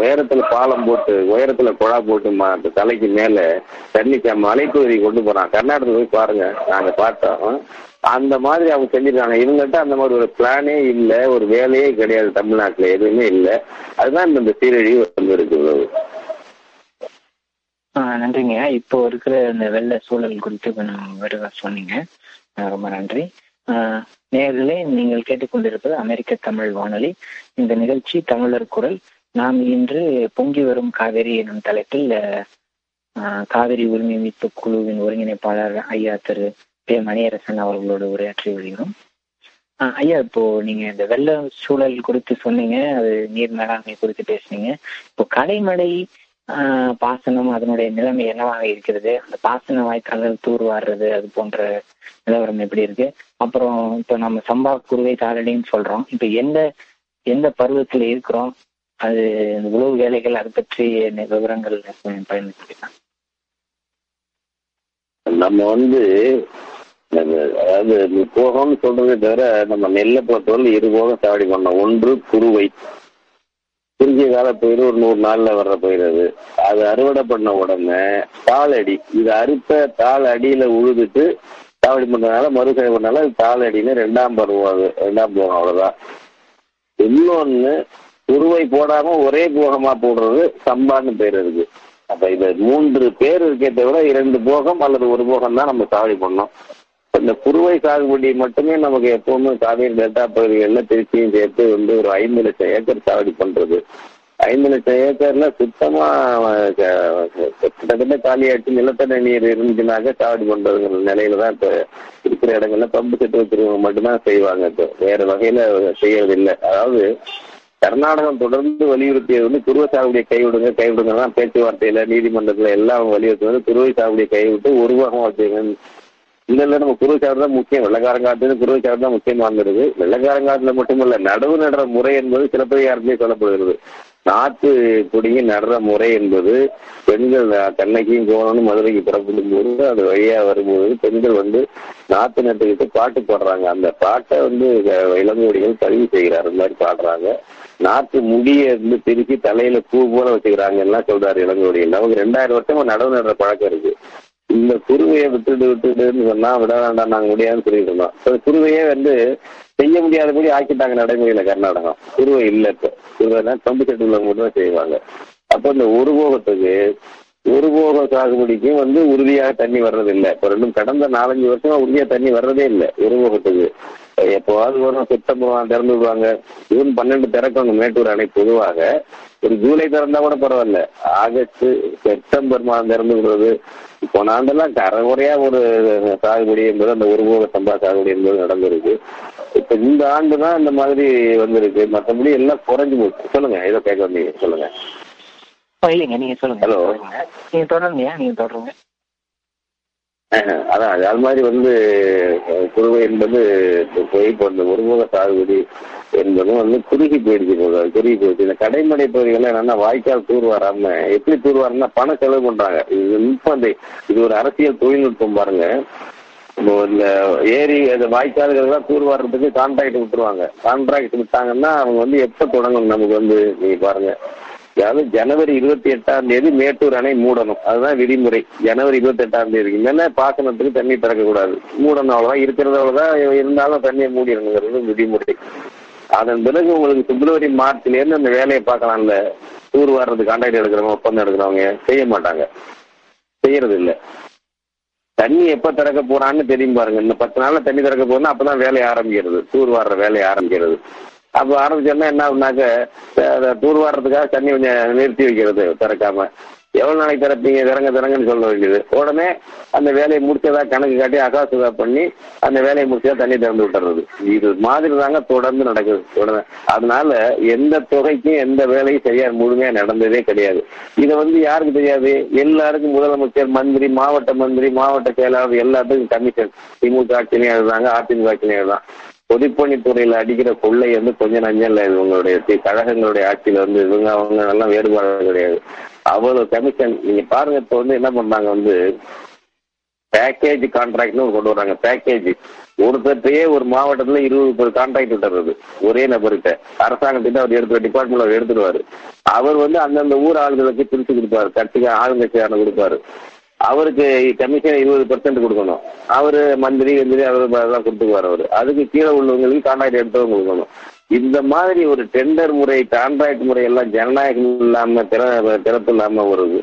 உயரத்துல பாலம் போட்டு உயரத்துல குழா போட்டு அந்த தலைக்கு மேல தண்ணி மலைக்குவரி கொண்டு போறாங்க. கர்நாடகத்துக்கு போய் பாருங்க நாங்க பார்த்தோம். அந்த மாதிரி அவங்க செஞ்சிருக்காங்க. இவங்கள்ட்ட அந்த மாதிரி ஒரு பிளானே இல்ல ஒரு வேலையே கிடையாது தமிழ்நாட்டுல எதுவுமே இல்ல. அதுதான் இந்த சீரழிவு வந்திருக்கு ஆஹ் நன்றிங்க. இப்போ இருக்கிற இந்த வெள்ள சூழல் குறித்து கொஞ்சம் விரிவாக சொன்னீங்க. ரொம்ப நன்றி. ஆஹ் நீங்கள் கேட்டுக்கொண்டிருப்பது அமெரிக்க தமிழ் வானொலி. இந்த நிகழ்ச்சி தமிழர் குரல். நாம் இன்று பொங்கி வரும் காவேரி எனும் தலைப்பில் ஆஹ் காவிரி உரிமை மீட்பு குழுவின் ஒருங்கிணைப்பாளர் ஐயா திரு பே மணியரசன் அவர்களோடு உரையாற்றி வருகிறோம். ஆஹ் ஐயா இப்போ நீங்க இந்த வெள்ள சூழல் குறித்து சொன்னீங்க அது நீர் மேலாண்மை குறித்து பேசுனீங்க. இப்போ கலைமடை ஆஹ் பாசனம் அதனுடைய நிலைமை என்னவாக இருக்கிறது? அந்த பாசன வாய்க்கால்கள் தூர்வாடுறது அது போன்ற நிலவரம் எப்படி இருக்கு? அப்புறம் இப்ப நம்ம சம்பா குருவை காலடின்னு சொல்றோம். இப்ப எந்த எந்த பருவத்துல இருக்கிறோம்? அது இந்த உழவு வேலைகள் அதை பற்றி விவரங்கள் பயன்படுத்திக்கலாம். நம்ம வந்து அதாவது நீ போகம்னு சொல்றதை தவிர நம்ம நெல்லை பொறுத்தவரை இரு போகம் சாவடி பண்ணோம். ஒன்று குருவை. குறுகிய கால பயிர் ஒரு நூறு நாள்ல வர்ற பயிர் அது. அது அறுவடை பண்ண உடனே தாள் அடி. இது அறுத்த தாள் அடியில உழுதுட்டு சாவடி பண்ணதுனால மறுசடை பண்ணால அது தாள் அடின்னு ரெண்டாம் பருவம் அது. ரெண்டாம் போகம் அவ்வளவுதான். இன்னொன்னு குருவை போடாம ஒரே போகமா போடுறது சம்பான்னு பேர் இருக்கு. அப்ப இது மூன்று பேர் இருக்கே தவிர இரண்டு போகம் அல்லது ஒரு போகம் தான் நம்ம சாவடி பண்ணோம். இந்த குருவை சாகுபடி மட்டுமே நமக்கு எப்பவுமே காவேரி டெல்டா பகுதிகளில் திருச்சியும் சேர்த்து வந்து ஒரு ஐந்து லட்சம் ஏக்கர் சாகுபடி பண்றது. ஐந்து லட்சம் ஏக்கர்ல சுத்தமா கிட்டத்தட்ட காலியாச்சு நிலத்தடி நீர் இருந்துச்சுனாக்க சாவடி பண்றதுங்கிற நிலையில தான் இப்ப இருக்கிற இடங்கள்ல பம்பு செட்டு வச்சிருக்கவங்க மட்டும்தான் செய்வாங்க இப்போ. வேற வகையில செய்யறதில்லை. அதாவது கர்நாடகம் தொடர்ந்து வலியுறுத்தியது வந்து குருவை சாகுபடியை கைவிடுங்க கைவிடுங்க தான் பேச்சுவார்த்தையில நீதிமன்றத்துல எல்லாம் வலியுறுத்தி வந்து குருவை சாகுபடியை கைவிட்டு ஒரு வச்சுக்கணும் வச்சுங்க இல்ல இல்ல நம்ம குருவை தான் முக்கியம். வெள்ளக்காரங்காட்டு குருவை தான் முக்கியம் இருந்தது வெள்ளக்காரங்காட்டுல மட்டுமல்ல நடவு நடுற முறை என்பது சிலப்பதிகாரத்திலே சொல்லப்படுகிறது. நாட்டு பிடுங்கி நடுற முறை என்பது பெண்கள் தென்னைக்கும் கோவனும் மதுரைக்கு புறப்படும் போது அது வழியா வரும்போது பெண்கள் வந்து நாத்து நட்டுக்கிட்டு பாட்டு பாடுறாங்க. அந்த பாட்டை வந்து இளங்கோடிகள் பதிவு செய்கிறார். இந்த மாதிரி பாடுறாங்க. நாட்டு முடிய வந்து பிரிச்சு தலையில பூ போல வச்சுக்கிறாங்க எல்லாம் சொல்றாரு இளங்கோடிகள் நமக்கு ரெண்டாயிரம் வருஷமா நடவு நடுற பழக்கம் இருக்கு. இந்த குருவையை விட்டுட்டு விட்டுட்டுன்னு சொன்னா விட வேண்டாம் நாங்க முடியாதுன்னு சொல்லிட்டு இருந்தோம். குருவையே வந்து செய்ய முடியாதபடி ஆக்கிட்டாங்க நடைமுறையில கர்நாடகம். குருவை இல்ல இப்ப. தான் கம்பு செட்டுல மட்டும் செய்வாங்க. அப்ப இந்த ஒரு போகத்துக்கு ஒரு போக சாகுபடிக்கும் வந்து உறுதியாக தண்ணி வர்றதில்லை. இப்போ ரெண்டும் கடந்த நாலஞ்சு வருஷமா உறுதியா தண்ணி வர்றதே இல்லை ஒரு போகத்துக்கு எப்போவாது வரும் செப்டம்பர் திறந்து விடுவாங்க ஜூன் பன்னெண்டு திறக்கணும் மேட்டூர் அணை பொதுவாக. ஒரு ஜூலை திறந்தா கூட பரவாயில்ல. ஆகஸ்ட் செப்டம்பர் மாதம் திறந்து விடுறது. போன ஆண்டெல்லாம் கரைகுறையா ஒரு சாகுபடி என்பது அந்த ஒரு போக சம்பா சாகுபடி என்பது நடந்திருக்கு. இப்ப இந்த ஆண்டு தான் இந்த மாதிரி வந்திருக்கு. மற்றபடி எல்லாம் குறைஞ்சு போச்சு. சொல்லுங்க ஏதோ கேட்க வந்தீங்க. சொல்லுங்க. இல்லைங்க நீங்க சொல்லுங்க. சொல்லுங்க. நீங்க தொடருங்கய்யா நீங்க தொடருங்க. அதான் அது அது மாதிரி வந்து குறுவை என்பது இப்ப போய் இப்போ இந்த ஒருமுக சாகுபடி என்பதும் வந்து குறுகி போயிடுச்சு இப்போ குறுகி போயிடுச்சு. இந்த கடைமடை பகுதிகள்லாம் என்னன்னா வாய்க்கால் தூர் வராம எப்படி தூர் வராமன்னா பணம் செலவு பண்றாங்க. இது இந்த இது ஒரு அரசியல் தொழில்நுட்பம் பாருங்க. இப்போ இந்த ஏரி அந்த வாய்க்கால்கள்லாம் தூர் வர்றதுக்கு கான்ட்ராக்ட் விட்டுருவாங்க. கான்ட்ராக்ட் விட்டாங்கன்னா அவங்க வந்து எப்போ தொடங்கணும் நமக்கு வந்து நீங்க பாருங்க. அதாவது ஜனவரி இருபத்தி எட்டாம் தேதி மேட்டூர் அணை மூடணும். அதுதான் விதிமுறை. ஜனவரி இருபத்தி எட்டாம் தேதிக்கு. மேல பாசனத்துக்கு தண்ணி திறக்க கூடாது மூடணும் அவ்வளவுதான். இருக்கிறது அவ்வளவுதான். இருந்தாலும் தண்ணியை மூடிடணுங்கிறது விதிமுறை. அதன் பிறகு உங்களுக்கு பிப்ரவரி மார்ச்ல இருந்து அந்த வேலையை பார்க்கலாம் பார்க்கலாம்ல. டூர் வர்றது கான்ட்ராக்ட் எடுக்கிறவங்க ஒப்பந்தம் எடுக்கிறவங்க செய்ய மாட்டாங்க. செய்யறது இல்ல. தண்ணி எப்ப திறக்க போறான்னு தெரியும் பாருங்க. இந்த பத்து நாள்ல தண்ணி திறக்க போறதுன்னா அப்பதான் வேலையை ஆரம்பிக்கிறது. டூர் வர்ற வேலையை ஆரம்பிக்கிறது. அப்ப ஆரம்பிச்சோன்னா என்ன ஆகுனாக்க அஹ் டூர் தண்ணி கொஞ்சம் நிறுத்தி வைக்கிறது திறக்காம. எவ்வளவு நாளைக்கு திறப்பீங்க? திறங்க திறங்கன்னு சொல்ல வேண்டியது. உடனே அந்த வேலையை முடிச்சதா கணக்கு காட்டி அகாசுதா பண்ணி அந்த வேலையை முடிச்சதா தண்ணி திறந்து விட்டுறது. இது மாதிரி தாங்க தொடர்ந்து நடக்குது. உடனே அதனால எந்த தொகைக்கும் எந்த வேலையும் சரியா முழுமையா நடந்ததே கிடையாது. இதை வந்து யாருக்கு தெரியாது? எல்லாருக்கும் முதலமைச்சர் மந்திரி மாவட்ட மந்திரி மாவட்ட செயலாளர் எல்லாத்துக்கும் கமிஷன். திமுக ஆட்சியிலையும் அதுதாங்க அதிமுக ஆட்சியிலையும் எழுதுறாங்க பொதுப்பணித்துறையில அடிக்கிற கொள்ளை வந்து கொஞ்சம் நஞ்சம் இல்ல. இவங்களுடைய கழகங்களுடைய ஆட்சியில வந்து இவங்க அவங்க எல்லாம் வேறுபாடு கிடையாது. அவ்வளவு கமிஷன் நீங்க பாருங்க இப்ப வந்து என்ன பண்றாங்க வந்து பேக்கேஜ் கான்ட்ராக்ட்னு ஒரு கொண்டு வர்றாங்க. பேக்கேஜ் ஒருத்தர்கிட்டயே ஒரு மாவட்டத்துல இருபது பேர் கான்ட்ராக்ட் விட்டுறது. ஒரே நபர்கிட்ட. அரசாங்கத்திட்ட அவர் எடுத்து டிபார்ட்மெண்ட் அவர் எடுத்துருவாரு அவர் வந்து அந்தந்த ஊர் ஆளுகளுக்கு பிரிச்சு கொடுப்பாரு. கட்சிக்கு ஆளுங்கட்சியான கொடுப்பாரு. அவருக்கு கமிஷன் இருபது பர்சன்ட் கொடுக்கணும். அவரு மந்திரி எந்திரி அவர் அதெல்லாம் கொடுத்துக்குவார் அவரு. அதுக்கு கீழே உள்ளவங்களுக்கு கான்ட்ராக்ட் எடுத்தவங்க கொடுக்கணும். இந்த மாதிரி ஒரு டெண்டர் முறை கான்ட்ராக்ட் முறை எல்லாம் ஜனநாயகம் இல்லாம திற திறப்பு இல்லாம வருது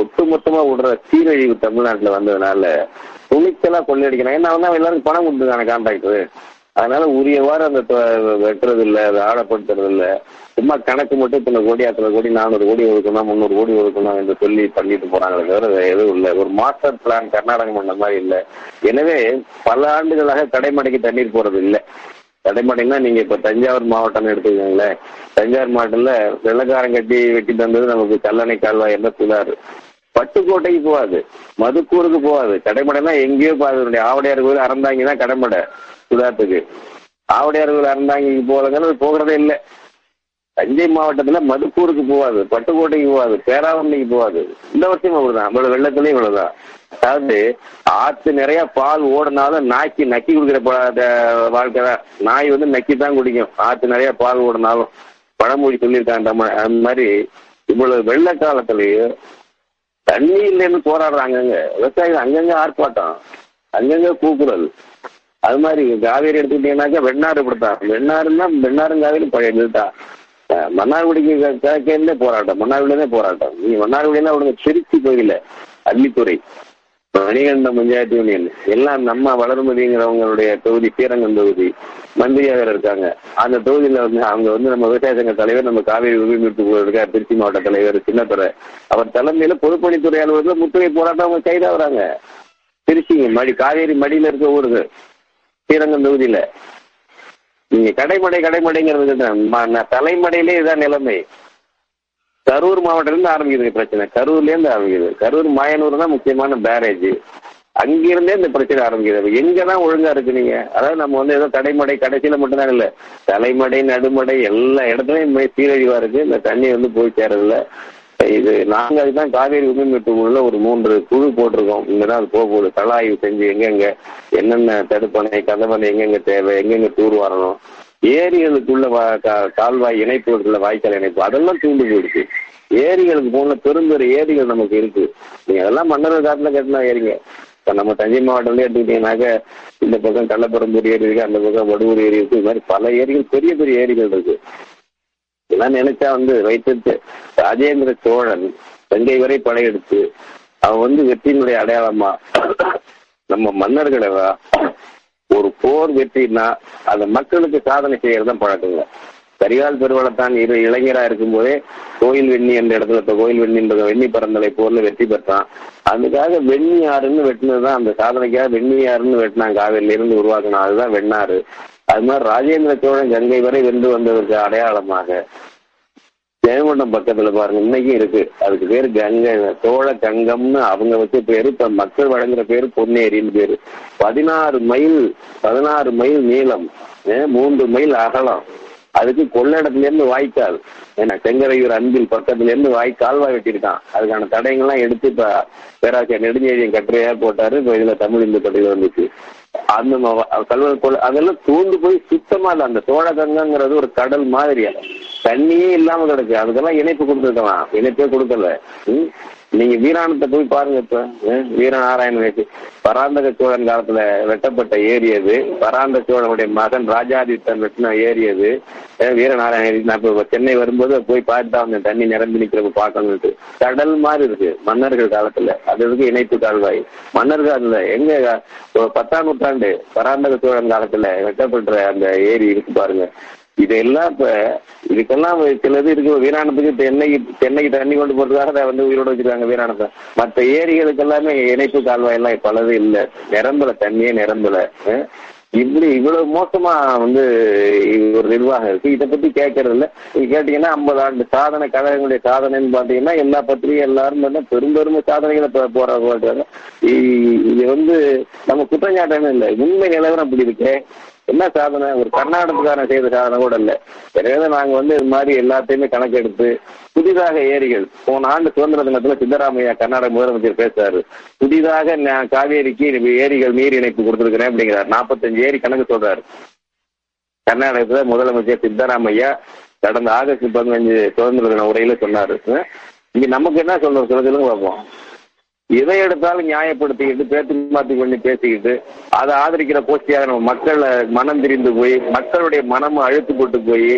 ஒட்டுமொத்தமா விடுற சீரழிவு தமிழ்நாட்டுல வந்ததுனால துணிச்சலா கொள்ளையடிக்கணும். ஏன்னா வந்து அவன் எல்லாருக்கும் பணம் கொடுத்துருக்கான கான்ட்ராக்டர் அதனால உரியவாறு அந்த வெட்டுறது இல்ல அதை ஆழப்படுத்துறது இல்ல சும்மா கணக்கு மட்டும் இத்தனை கோடி அத்தனை கோடி நானூறு கோடி ஒதுக்கணும் முந்நூறு கோடி ஒதுக்கணும் என்று சொல்லி பண்ணிட்டு போறாங்களே தவிர எதுவும் இல்லை. ஒரு மாஸ்டர் பிளான் கர்நாடகம் பண்ண மாதிரி இல்லை. எனவே பல ஆண்டுகளாக கடைமடைக்கு தண்ணீர் போறது இல்லை. கடைமடைன்னா நீங்க இப்ப தஞ்சாவூர் மாவட்டம்னு எடுத்துக்கோங்களேன். தஞ்சாவூர் மாவட்டத்துல வெள்ளக்காரம் கட்டி வெட்டி தந்தது நமக்கு கல்லணை கால்வாய் என்ன புதாரு பட்டுக்கோட்டைக்கு போகாது. மதுக்கூருக்கு போகாது. கடைமடைனா எங்கேயோ போகாது. ஆவடையார் கோயில் அறந்தாங்கி கடைமடை. சுதாத்துக்கு ஆவடியார்கள் கோயில் அறந்தாங்கிக்கு போகிறதுங்கிறது போகிறதே இல்லை. தஞ்சை மாவட்டத்துல மதுக்கூருக்கு போகாது பட்டுக்கோட்டைக்கு போகாது பேராவண்ணிக்கு போகாது. இந்த வருஷம் இவ்வளவுதான் இவ்வளவு வெள்ளத்துலயும் இவ்வளவுதான். அதாவது ஆத்து நிறைய பால் ஓடினாலும் நாய்க்கு நக்கி குடிக்கிற வாழ்க்கை தான். நாய் வந்து நக்கி தான் குடிக்கும். ஆத்து நிறைய பால் ஓடினாலும் பழமொழி சொல்லியிருக்காங்க தமிழ் அந்த மாதிரி. இவ்வளவு வெள்ள காலத்திலயும் தண்ணி இல்லைன்னு போராடுறாங்க அங்கங்க விவசாயிகள் அங்கங்க ஆர்ப்பாட்டம். அங்கங்க கூக்குரல். அது மாதிரி காவேரி எடுத்துக்கிட்டீங்கன்னாக்கா வெண்ணாறு இப்படித்தான். வெண்ணாறுன்னா வெண்ணாறும் காவேரி பழைய இதுதான். மன்னார்குடிக்கு க- கிழக்கேருந்தே போராட்டம். மன்னார்குடியிலே போராட்டம். நீங்க மன்னார்குடியில அவனுங்க திருச்சி கோயில அள்ளித்துறை. மணிகண்ட பஞ்சாயத்து யூனியன். எல்லாம் நம்ம வளர்மதிங்கிறவங்களுடைய தொகுதி ஸ்ரீரங்கம் தொகுதி மந்திரியாக இருக்காங்க. அந்த தொகுதியில வந்து அவங்க வந்து நம்ம விவசாய சங்க தலைவர் நம்ம காவேரி உரிமைப்பு இருக்கார் திருச்சி மாவட்ட தலைவர் சின்னத்துறை. அவர் தலைமையில பொதுப்பணித்துறை அலுவலகத்தில் முற்றுகை போராட்டம் அவங்க கைதாகிறாங்க திருச்சிங்க மடி காவேரி மடியில இருக்க ஊருங்க. ஸ்ரீரங்கம் தொகுதியில. நீங்க கடைமடை கடைமடைங்கிறது தலைமடையிலே இதான் நிலைமை. கரூர் மாவட்டத்திலிருந்து ஆரம்பிக்குது பிரச்சனை. கரூர்ல இருந்து ஆரம்பிக்குது. கரூர் மாயனூர் தான் முக்கியமான பேரேஜ். அங்கிருந்தே இந்த பிரச்சனை ஆரம்பிக்குது. எங்கதான் ஒழுங்கா இருக்கு நீங்க? அதாவது நம்ம வந்து ஏதோ கடைமடை கடைசியில மட்டும்தான் இல்ல. தலைமடை நடுமடை எல்லா இடத்துலயும் சீரழிவா இருக்கு. இந்த தண்ணி வந்து போய் சேரதில்லை. இது நாங்க அதுதான் காவேரி உரிமை மீட்பு குழுல ஒரு மூன்று குழு போட்டிருக்கோம். இங்கதான் அது போக போகுது. கள ஆய்வு செஞ்சு எங்கெங்க என்னென்ன தடுப்பணை கதவணை எங்கெங்க தேவை எங்கெங்க தூர் வரணும். ஏரிகளுக்குள்ள வா- கால்வாய் இணைப்புகளுக்குள்ள வாய்க்கால் இணைப்பு அதெல்லாம் தூண்டு போயிடுச்சு. ஏரிகளுக்கு போன பெருந்தொரு ஏரிகள் நமக்கு இருக்கு. நீங்க அதெல்லாம் மன்னர் காட்டுல கட்டினா ஏரிங்க. இப்ப நம்ம தஞ்சை மாவட்டம்ல எடுத்துக்கிட்டீங்கன்னாக்க இந்த பக்கம் கள்ளப்பரம்பூர் ஏரி இருக்கு அந்த பக்கம் வடுவூர் ஏரி இருக்கு. இது மாதிரி பல ஏரிகள் பெரிய பெரிய ஏரிகள் இருக்கு. இதெல்லாம் நினைச்சா வந்து வைத்திருத்து ராஜேந்திர சோழன் கங்கை வரை படையெடுத்து அவன் வந்து வெற்றியினுடைய அடையாளமா? நம்ம மன்னர்களை ஒரு போர் வெற்றினா அந்த மக்களுக்கு சாதனை செய்யறதுதான் பழக்கங்க. கரிகால் பெருவளத்தான் இரு இளைஞரா இருக்கும்போதே கோயில் வெண்ணி என்ற இடத்துல இப்ப கோயில் வெண்ணின்ற வெண்ணி பரந்தலை போர்ல வெற்றி பெற்றான். அதுக்காக வெண்ணி ஆறுன்னு வெட்டினதுதான் அந்த சாதனைக்காக வெண்ணி ஆறுன்னு வெட்டினான் காவிரில இருந்து அதுதான் வெண்ணாறு. அது மாதிரி ராஜேந்திர சோழன் கங்கை வரை வென்று வந்ததற்கு அடையாளமாக ஜெயங்கொண்டம் பக்கத்துல பாருங்க இன்னைக்கும் இருக்கு. அதுக்கு பேரு கங்கை. சோழ கங்கம்னு அவங்க வச்ச பேரு இப்ப மக்கள் வழங்குற பேரு பொன்னேரின்னு பேரு. பதினாறு மைல் பதினாறு மைல் நீளம் மூன்று மைல் அகலம். அதுக்கு கொள்ளிடத்துல இருந்து வாய்க்கால். ஏன்னா செங்கரையூர் அன்பில் பக்கத்துல இருந்து வாய் கால்வாய் வெட்டியிருக்கான். அதுக்கான தடயங்கள்லாம் எடுத்து இப்ப பேராசிரியர் நெடுஞ்செழியன் கட்டுரையா போட்டாரு. இப்ப இதுல தமிழ் இந்து கட்டுரை வந்துச்சு. அந்த ம- போல அதெல்லாம் தூண்டு போய் சுத்தமா இல்ல. அந்த சோழகங்கிறது ஒரு கடல் மாதிரியா தண்ணியே இல்லாம கிடக்கு. அதுக்கெல்லாம் இணைப்பு கொடுத்துருக்கலாம். இணைப்பே கொடுக்கல. நீங்க வீராணத்தை போய் பாருங்க இப்ப. ம்? வீரநாராயண வேசி. பராந்தக சோழன் காலத்துல வெட்டப்பட்ட ஏரி அது. பராந்த சோழனுடைய மகன் ராஜாதித்தன் வெட்டின ஏரி அது. அஹ் வீரநாராயண நான் இப்ப சென்னை வரும்போது போய் பார்த்துட்டு வந்தேன். தண்ணி நிரம்பி நிக்கிறப்ப பார்க்கணும்ட்டு கடல் மாதிரி இருக்கு மன்னர்கள் காலத்துல. அது இருக்கு இணைப்பு கால்வாய். மன்னர்கள் அதுல எங்க பத்தாம் நூற்றாண்டு பராந்தக சோழன் காலத்துல வெட்டப்பட்ட அந்த ஏரி இருக்கு பாருங்க. இதெல்லாம் இப்ப இதுக்கெல்லாம் சிலது இருக்கு. வீராணத்துக்கு தென்னைக்கு தென்னைக்கு தண்ணி கொண்டு போறதுக்காக அதை வந்து உயிரோட வச்சிருக்காங்க வீராணத்தை. மற்ற ஏரிகளுக்கு எல்லாமே இணைப்பு கால்வாய் எல்லாம் பலது இல்ல. நிரம்பல தண்ணியே நிரம்பல. இப்படி இவ்வளவு மோசமா வந்து ஒரு நிர்வாகம் இருக்கு. இதை பத்தி கேட்கறது இல்ல. நீங்க கேட்டீங்கன்னா ஐம்பது ஆண்டு சாதனை கழகங்களுடைய சாதனைன்னு பாத்தீங்கன்னா எல்லா பத்திரிகை எல்லாரும் வந்து பெரும் பெரும் சாதனைகளை போ- போறாங்க இ- இது வந்து நம்ம குற்றஞ்சாட்டமே இல்லை. உண்மை நிலவரம் அப்படி இருக்கு. என்ன சாதனை? ஒரு கர்நாடகத்துக்காரன் செய்த சாதனை கூட இல்ல. எனவே நாங்க வந்து இது மாதிரி எல்லாத்தையுமே கணக்கெடுத்து புதிதாக ஏரிகள் போன ஆண்டு சுதந்திர தினத்துல சித்தராமையா கர்நாடக முதலமைச்சர் பேசுறாரு. புதிதாக நான் காவேரிக்கு ஏரிகள் நீர் இணைப்பு கொடுத்துருக்கிறேன் அப்படிங்கிறார். நாற்பத்தஞ்சு ஏரி கணக்கு சொல்றாரு. கர்நாடகத்துல முதலமைச்சர் சித்தராமையா கடந்த ஆகஸ்ட் பதினஞ்சு சுதந்திர தின உரையில சொன்னாரு. இங்க நமக்கு என்ன சொல்றோம் சொல்ல சொல்லுங்க பார்ப்போம். எதை எடுத்தாலும் நியாயப்படுத்திக்கிட்டு பேத்து மாத்தி பண்ணி பேசிக்கிட்டு அதை ஆதரிக்கிற கோஷ்டியாக நம்ம மக்களை மனம் திரிந்து போய் மக்களுடைய மனமும் அழுத்து போட்டு போய்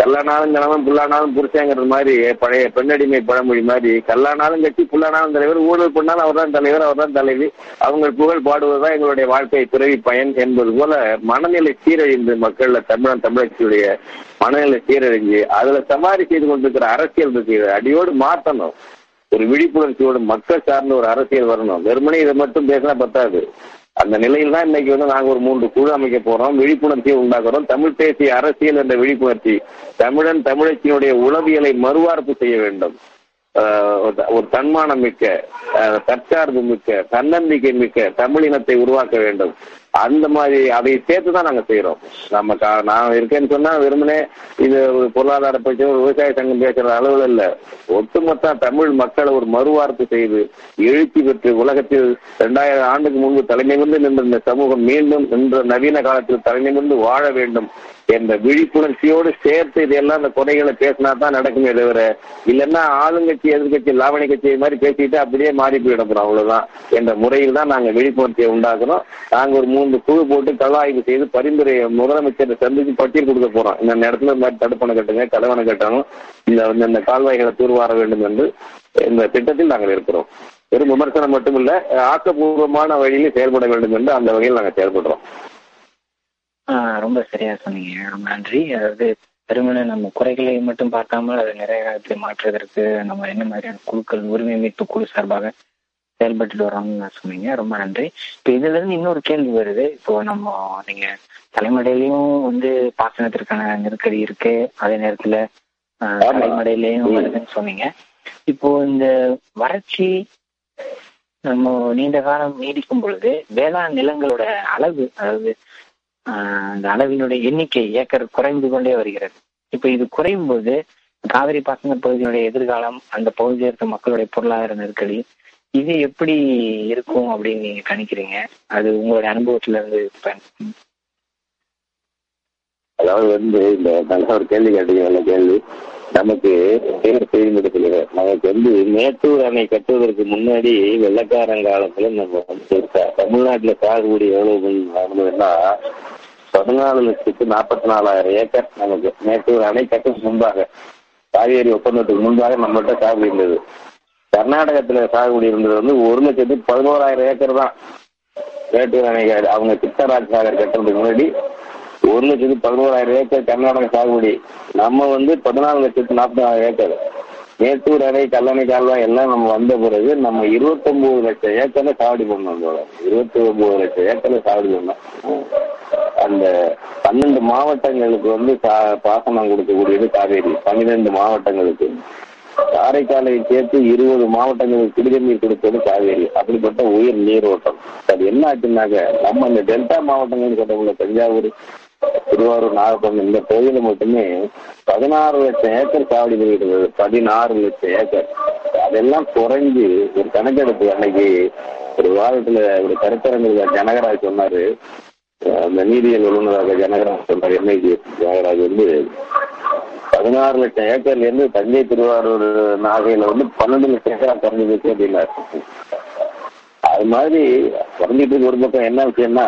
கல்லானாலும் கணவன் புல்லானாலும் புருஷங்கிறது மாதிரி பழைய பெண்ணடிமை பழமொழி மாதிரி கல்லானாலும் கட்சி புல்லானாலும் தலைவர் ஊழல் பண்ணாலும் அவர் தான் தலைவர் அவர் தான் தலைவி. அவங்க புகழ் பாடுவதுதான் எங்களுடைய வாழ்க்கை பிறவி பயன் என்பது போல மனநிலை சீரழிந்து மக்கள்ல தமிழன் தமிழச்சியுடைய மனநிலை சீரழிஞ்சு அதுல சமாரி செய்து கொண்டிருக்கிற அரசியல் இருக்கு அடியோடு மாற்றணும். ஒரு விழிப்புணர்ச்சியோடு மக்கள் சார்ந்த ஒரு அரசியல் வரணும். வெறுமனே இதை மட்டும் பேசினா பத்தாது. அந்த நிலையில் தான் இன்னைக்கு வந்து நாங்க ஒரு மூன்று குழு அமைக்க போறோம். விழிப்புணர்ச்சியை உண்டாக்குறோம். தமிழ் பேசிய அரசியல் என்ற விழிப்புணர்ச்சி தமிழன் தமிழச்சியினுடைய உளவியலை மறுவார்ப்பு செய்ய வேண்டும். ஆஹ் ஒரு- ஒரு தன்மானம் மிக்க தற்சார்பு மிக்க தன்னம்பிக்கை மிக்க தமிழினத்தை உருவாக்க வேண்டும். அந்த மாதிரி அதை சேர்த்து தான் நாங்க செய்யறோம் நம்ம நான் இருக்கேன்னு சொன்னா வெறுமனே இது ஒரு பொருளாதார பிரச்சனை ஒரு விவசாய சங்கம் பேசுற அளவுல இல்ல. ஒட்டுமொத்த தமிழ் மக்களை ஒரு மறுவார்ப்பு செய்து எழுச்சி பெற்று உலகத்தில் இரண்டாயிரம் ஆண்டுக்கு முன்பு தலைநிமிர்ந்து நின்ற சமூகம் மீண்டும் இன்ற நவீன காலத்தில் தலைநிமிர்ந்து வாழ வேண்டும் என்ற விழிப்புணர்ச்சியோடு சேர்த்து இதெல்லாம் அந்த குறைகளை பேசினா தான் நடக்குமே தவிர இல்லைன்னா ஆளுங்கட்சி எதிர்கட்சி லாவணி கட்சி மாதிரி பேசிட்டு அப்படியே மாறி போயிடப்படும் அவ்வளவுதான். என்ற முறையில் தான் நாங்க விழிப்புணர்ச்சியை உண்டாக்குறோம். நாங்க ஒரு மூன்று குழு போட்டு கலாய்வு செய்து பரிந்துரை முதலமைச்சர் சந்திச்சு பட்டியல் கொடுக்க போறோம் இந்த நேரத்துல இந்த மாதிரி தடுப்பணை கட்டுங்க கலவணை கட்டணும். இந்த இந்த- இந்த கால்வாய்களை தூர்வார வேண்டும் என்று இந்த திட்டத்தில் நாங்கள் இருக்கிறோம். வெறும் விமர்சனம் மட்டுமில்ல ஆக்கப்பூர்வமான வழியில் செயல்பட வேண்டும் என்று அந்த வகையில் நாங்கள் செயல்படுறோம். ஆஹ் ரொம்ப சரியா சொன்னீங்க. ரொம்ப நன்றி. அதாவது வெறுமனே நம்ம குறைகளை மட்டும் பார்க்காமல் அதை நிறைய மாற்றுவதற்கு நம்ம என்ன மாதிரியான குழுக்கள் உரிமை மீட்பு குழு சார்பாக செயல்பட்டு வரோம்னு சொன்னீங்க. ரொம்ப நன்றி. இப்போ இதுல இருந்து இன்னொரு கேள்வி வருது. இப்போ நம்ம நீங்க தலைமடையிலயும் வந்து பாசனத்திற்கான நெருக்கடி இருக்கு. அதே நேரத்துல. தலைமடையிலயும் வருதுன்னு சொன்னீங்க. இப்போ இந்த வறட்சி நம்ம நீண்ட காலம் நீடிக்கும் பொழுது வேளாண் நிலங்களோட அளவு அதாவது அந்த அளவினுடைய எண்ணிக்கை ஏக்கர் குறைந்து கொண்டே வருகிறது. இப்ப இது குறையும் போது காவிரி பாசன பகுதியினுடைய எதிர்காலம் அந்த பகுதியில் இருக்க மக்களுடைய பொருளாதார நெருக்கடி இது எப்படி இருக்கும் அப்படின்னு நீங்க கணிக்கிறீங்க? அது உங்களோட அனுபவத்துல இருந்து அதாவது வந்து இந்த நல்ல ஒரு கேள்வி கேட்டீங்க நல்ல கேள்வி. நமக்கு பேர் செய்திடத்துல நமக்கு வந்து மேட்டூர் அணை கட்டுவதற்கு முன்னாடி வெள்ளக்காரன் காலத்துல நம்ம வந்து தமிழ்நாட்டுல சாகுபடி எவ்வளவு நடந்ததுன்னா பதினாலு லட்சத்து நாற்பத்தி நாலாயிரம் ஏக்கர் நமக்கு மேட்டூர் அணை கட்டுறதுக்கு முன்பாக காவேரி ஒப்பந்தத்துக்கு முன்பாக நம்மகிட்ட சாகுபடி இருந்தது. கர்நாடகத்துல சாகுபடி இருந்தது வந்து ஒரு லட்சத்தி பதினோராயிரம் ஏக்கர் தான். மேட்டூர் அணை அவங்க கிருஷ்ணராஜ் சாகர் கட்டுறதுக்கு முன்னாடி ஒரு லட்சத்தி பதினோராயிரம் ஏக்கர் கர்நாடக சாகுபடி. நம்ம வந்து பதினாலு லட்சத்தி நாற்பதாயிரம் ஏக்கர். மேட்டூர் அணை கல்லணை கால்வாய் எல்லாம் நம்ம வந்த பிறகு நம்ம இருபத்தொன்பது லட்சம் ஏக்கர்ல சாவடி பண்ணோம் இருபத்தி ஒன்பது லட்சம் ஏக்கர்ல சாவடி பண்ணோம். அந்த பன்னெண்டு மாவட்டங்களுக்கு வந்து பாசனம் கொடுக்கக்கூடியது காவேரி. பன்னிரெண்டு மாவட்டங்களுக்கு. காரைக்காலை சேர்த்து இருபது மாவட்டங்களுக்கு குடிநீர் கொடுத்தது காவேரி. அப்படிப்பட்ட உயிர் நீரோட்டம். அது என்ன ஆச்சுன்னாக்க நம்ம இந்த டெல்டா மாவட்டங்கள் சொல்றோம்ல தஞ்சாவூர் திருவாரூர் நாகப்பட்டினம் இந்த பகுதியில் மட்டுமே பதினாறு லட்சம் ஏக்கர் சாவடி போயிருந்தது பதினாறு லட்சம் ஏக்கர். அதெல்லாம் குறைஞ்சு ஒரு கணக்கெடுப்பு அன்னைக்கு ஒரு வாரத்துல ஒரு கருத்தரங்கில் ஜனகராஜ் சொன்னாரு. அந்த நீதியியல் வல்லுநராக ஜனகராஜ் சொன்னார் என்ஐஜி தியாகராஜ் வந்து பதினாறு லட்சம் ஏக்கர்ல இருந்து தஞ்சை திருவாரூர் நாகையில வந்து பன்னெண்டு லட்சம் ஏக்கரா குறைஞ்சு அப்படின்னாரு அது மாதிரி குறைஞ்சிட்டு ஒரு பக்கம் என்ன விஷயம்னா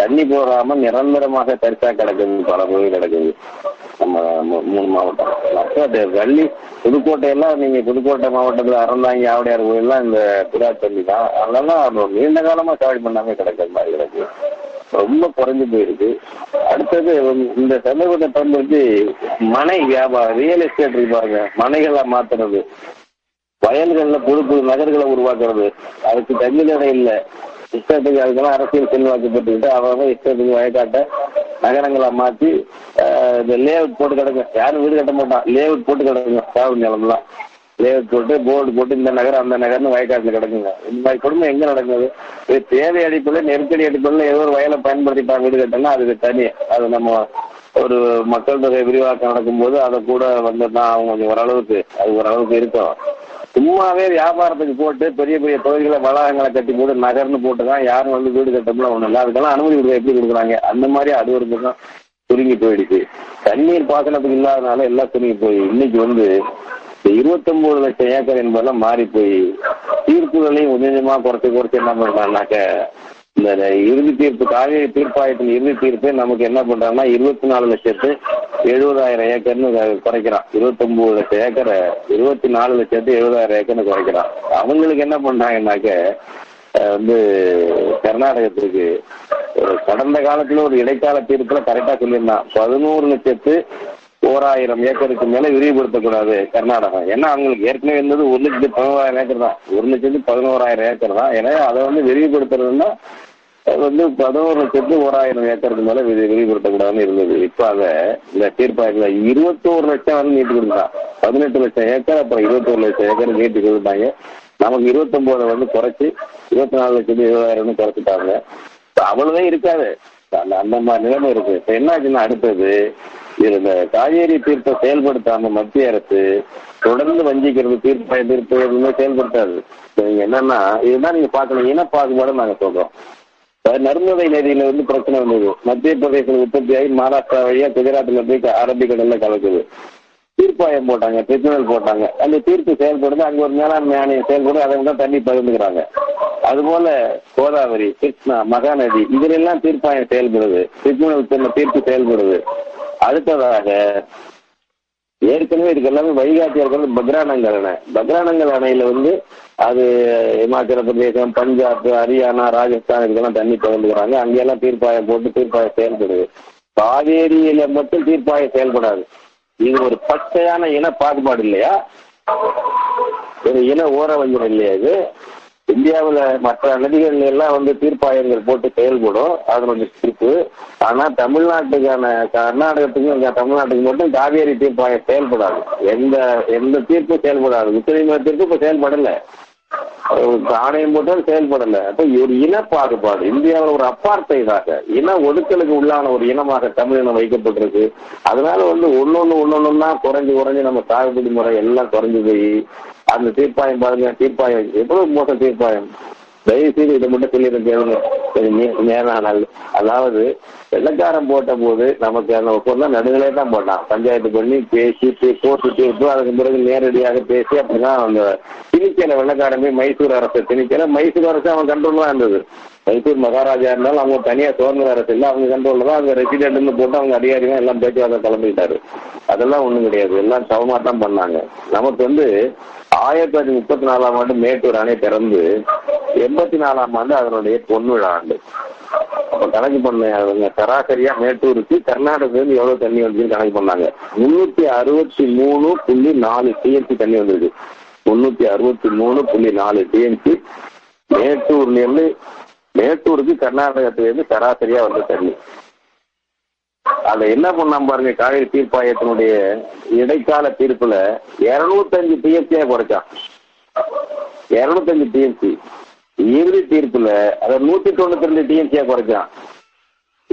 தண்ணி போகாம நிரந்தரமாக தரிசா கிடக்குது பல பகுதி கிடக்குது. நம்ம மூணு மாவட்டம். அப்போ அது வள்ளி புதுக்கோட்டையெல்லாம் நீங்க புதுக்கோட்டை மாவட்டத்துல அறந்தாங்கி கோயில் கோயில்லாம் இந்த புறா தண்ணி தான் அதெல்லாம் நீண்ட காலமா சாவடி பண்ணாம கிடக்கிற மாதிரி கிடக்கு. ரொம்ப குறைஞ்சு போயிருக்கு அடுத்தது இந்த சமூகத்தை பயன்படுத்தி மனை வியாபாரம் ரியல் எஸ்டேட் இருப்பாங்க மனைகளை மாத்துறது. வயல்கள்ல புது புது நகர்களை உருவாக்குறது. அதுக்கு தகுதியிட இல்ல. இஷ்டத்துக்கு அதுக்கெல்லாம் அரசியல் செல்வாக்கப்பட்டுக்கிட்டு அவங்க இஷ்டத்துக்கு வயக்காட்ட நகரங்களை மாத்தி ஆஹ், இந்த லேஅவுட் போட்டு கிடக்கும் யாரும் வீடு கட்ட மாட்டான். லேஅவுட் போட்டு கிடக்குங்க. சாவு நிலம்லாம். லேஅவுட் போட்டு போர்டு போட்டு இந்த நகரம் அந்த நகர்னு வயக்காட்டுல கிடக்குங்க. இந்த மாதிரி குடும்பம் எங்க நடக்குது? இது தேவை அடிப்படையில் நெருக்கடி அடிப்படையில் ஏதோ ஒரு வயலை பயன்படுத்திட்டாங்க வீடு கட்டணும் அதுக்கு தனி. அது நம்ம ஒரு மக்கள் தொகை விரிவாக்கம் நடக்கும்போது அதை கூட வந்ததுதான் அவங்க கொஞ்சம் ஓரளவுக்கு அது ஓரளவுக்கு இருக்கும். சும்மாவே வியாபாரத்துக்கு போட்டு பெரிய பெரிய தொழில்களை வளாகங்களை கட்டி போட்டு நகர்னு போட்டு தான் யாரும் வந்து வீடு கட்டப்பல ஒண்ணும் இல்லை. அதுக்கெல்லாம் அனுமதி கொடுக்க எப்படி கொடுக்குறாங்க? அந்த மாதிரி அது ஒரு பக்கம் சுருங்கி போயிடுச்சு. தண்ணீர் பாசனத்துக்கு இல்லாதனால எல்லாம் சுருங்கி போய். இன்னைக்கு வந்து இருபத்தொன்பது லட்சம் ஏக்கர் என்பதெல்லாம் மாறி போய் தீர்ப்புகளையும் கொஞ்சம் கொஞ்சமா குறைச்சு குறைச்சு என்ன பண்றாங்கனாக்க இந்த இறுதி தீர்ப்பு காவிரி தீர்ப்பாயத்தின் இறுதி தீர்ப்பு நமக்கு என்ன பண்றாங்கன்னா இருபத்தி நாலு லட்சத்து எழுபதாயிரம் ஏக்கர்னு குறைக்கிறான். இருபத்தொன்பது லட்சம் ஏக்கரை இருபத்தி நாலு லட்சத்து எழுபதாயிரம் ஏக்கர்னு குறைக்கிறான். அவங்களுக்கு என்ன பண்றாங்கன்னாக்க வந்து கர்நாடகத்திற்கு ஒரு கடந்த காலத்துல ஒரு இடைக்கால தீர்ப்புல கரெக்டா சொல்லியிருந்தான். பதினோரு லட்சத்து ஓராயிரம் ஏக்கருக்கு மேல விரிவுபடுத்தக்கூடாது கர்நாடகம். ஏன்னா அவங்களுக்கு ஏற்கனவே இருந்தது ஒரு லட்சத்து பதினோராயிரம் ஏக்கர் தான். ஒரு லட்சத்து பதினோராயிரம் ஏக்கர் தான். எனவே அதை வந்து விரிவுபடுத்துறதுன்னா அது வந்து பதினோரு லட்சத்து ஓராயிரம் ஏக்கருக்கு மேல விரி விரிவுபடுத்தக்கூடாதுன்னு இருந்தது. இப்ப அதை இந்த தீர்ப்பாயத்துல இருபத்தோரு லட்சம் வந்து நீட்டு கொடுத்தான் பதினெட்டு லட்சம் ஏக்கர் அப்புறம் இருபத்தோரு லட்சம் ஏக்கர் நீட்டு கொடுத்தாங்க நமக்கு இருபத்தொன்பதை வந்து குறைச்சு இருபத்தி நாலு லட்சத்து இருபதாயிரம்னு குறைச்சிட்டாங்க. அவ்வளவுதான் இருக்காது. அந்த மாதிரி நிலைமை இருக்கு. இப்ப என்ன ஆச்சுன்னா அடுத்தது இது இந்த காவேரி தீர்ப்பை செயல்படுத்தாம மத்திய அரசு தொடர்ந்து வஞ்சிக்கிறது தீர்ப்பாய தீர்ப்பு எதுவுமே செயல்படுத்தாது. நீங்க என்னன்னா இதுதான் நீங்க பாக்கணும் இன பாகுபாடு நாங்க சொல்றோம். நர்மதை நதியில வந்து பிரச்சனை வந்தது. மத்திய பிரதேசம் உற்பத்தியாகி மகாராஷ்டிரா வழியா குஜராத்ல போய் அரபிக்கடல்ல கலக்குது. தீர்ப்பாயம் போட்டாங்க ட்ரிபியூனல் போட்டாங்க. அந்த தீர்ப்பு செயல்படுது. அங்க ஒரு மேலாண்மை ஆணையம் செயல்படுது. அதை தான் தண்ணி பகிர்ந்துக்கிறாங்க. அதுபோல கோதாவரி கிருஷ்ணா மகாநதி இதுல எல்லாம் தீர்ப்பாயம் செயல்படுது. ட்ரிபியூனல் தீர்ப்பு செயல்படுது. அடுத்ததாக ஏற்கனவே இதுக்கு எல்லாமே வழிகாட்டியா இருக்கிறது அணை. பக்ரானங்கள் அணையில வந்து அது இமாச்சல பிரதேசம் பஞ்சாப் ஹரியானா ராஜஸ்தான் இதுக்கெல்லாம் தண்ணி திறந்துக்கிறாங்க. அங்கெல்லாம் தீர்ப்பாயம் போட்டு தீர்ப்பாயம் செயல்படுது. காவேரியில மட்டும் தீர்ப்பாயம் செயல்படாது. இது ஒரு பச்சையான இன பாகுபாடு இல்லையா? ஒரு இன ஊரவஞ்சம் இல்லையா இது? இந்தியாவுல மற்ற நதிகள்ல எல்லாம் வந்து தீர்ப்பாயங்கள் போட்டு செயல்படும். அதனுடைய தீர்ப்பு ஆனா தமிழ்நாட்டுக்கான கர்நாடகத்துக்கும் தமிழ்நாட்டுக்கு மட்டும் காவேரி தீர்ப்பாயம் செயல்படாது. எந்த எந்த தீர்ப்பும் செயல்படாது. உச்சநீதிமன்ற தீர்ப்பு இப்ப செயல்படல. ஆணையம் போட்டாலும் செயல்படல. அப்ப ஒரு இன பாகுபாடு இந்தியாவில் ஒரு அப்பார்த்தைதாக இன ஒடுக்கலுக்கு உள்ளான ஒரு இனமாக தமிழினம் வைக்கப்பட்டிருக்கு. அதனால வந்து ஒன்னொன்னு ஒன்னொன்னு தான் குறைஞ்சு குறைஞ்சு நம்ம சாகுபடி முறை எல்லாம் குறைஞ்சு போய் அந்த தீர்ப்பாயம் பாருங்க தீர்ப்பாயம் எவ்வளவு மோசம் தீர்ப்பாயம்? தயவு செய்து இதை மட்டும் சொல்லியிருக்கேன் நேரானால் அதாவது வெள்ளக்காரன் போட்ட போது நமக்கு அந்த பொருள் நடுநிலை தான் போட்டான். பஞ்சாயத்து பண்ணி பேசி கோர்ட்டு தீர்ப்பு அதுக்கு பிறகு நேரடியாக பேசி அப்படிதான் அந்த திணிக்கல வெள்ளக்காரன் போய் மைசூர் அரசு திணிக்கல. மைசூர் அரசு அவன் கண்ட்ரோல் தான் இருந்தது. மைசூர் மகாராஜா இருந்தாலும் அவங்க தனியா சுதந்திர அரசு இல்லை அவங்க கண்ட்ரோல் தான் அவங்க ரெசிடென்ட்னு போட்டு அவங்க அதிகாரிகள் எல்லாம் பேச்சுவார்த்தை கிளம்பிட்டாரு. அதெல்லாம் ஒண்ணும் கிடையாது. எல்லாம் சமமா தான் பண்ணாங்க. நமக்கு வந்து ஆயிரத்தி தொள்ளாயிரத்தி முப்பத்தி நாலாம் ஆண்டு மேட்டூர் அணை திறந்து எண்பத்தி நாலாம் ஆண்டு அதனுடைய பொன்விழா ஆண்டு. அப்ப கணக்கு பண்ண சராசரியா மேட்டூருக்கு கர்நாடகத்துல இருந்து எவ்வளவு தண்ணி வந்துச்சுன்னு கணக்கு பண்ணாங்க. முன்னூத்தி அறுபத்தி மூணு புள்ளி நாலு டிஎம்சி தண்ணி வந்தது முன்னூத்தி அறுபத்தி மூணு புள்ளி நாலு டிஎம்சி மேட்டூர்ல இருந்து மேட்டூருக்கு கர்நாடகத்துல இருந்து சராசரியா வந்த தண்ணி. அத என்ன பண்ணாம பாருங்க காவிரி தீர்ப்பாயத்தினுடைய இடைக்கால தீர்ப்புல இருநூத்தஞ்சு டிஎம்சியா குறைச்சான். இருநூத்தஞ்சு டிஎம்சி இறுதி தீர்ப்புல அதை நூத்தி தொண்ணூத்தி ரெண்டு டிஎம்சியா குறைச்சான்.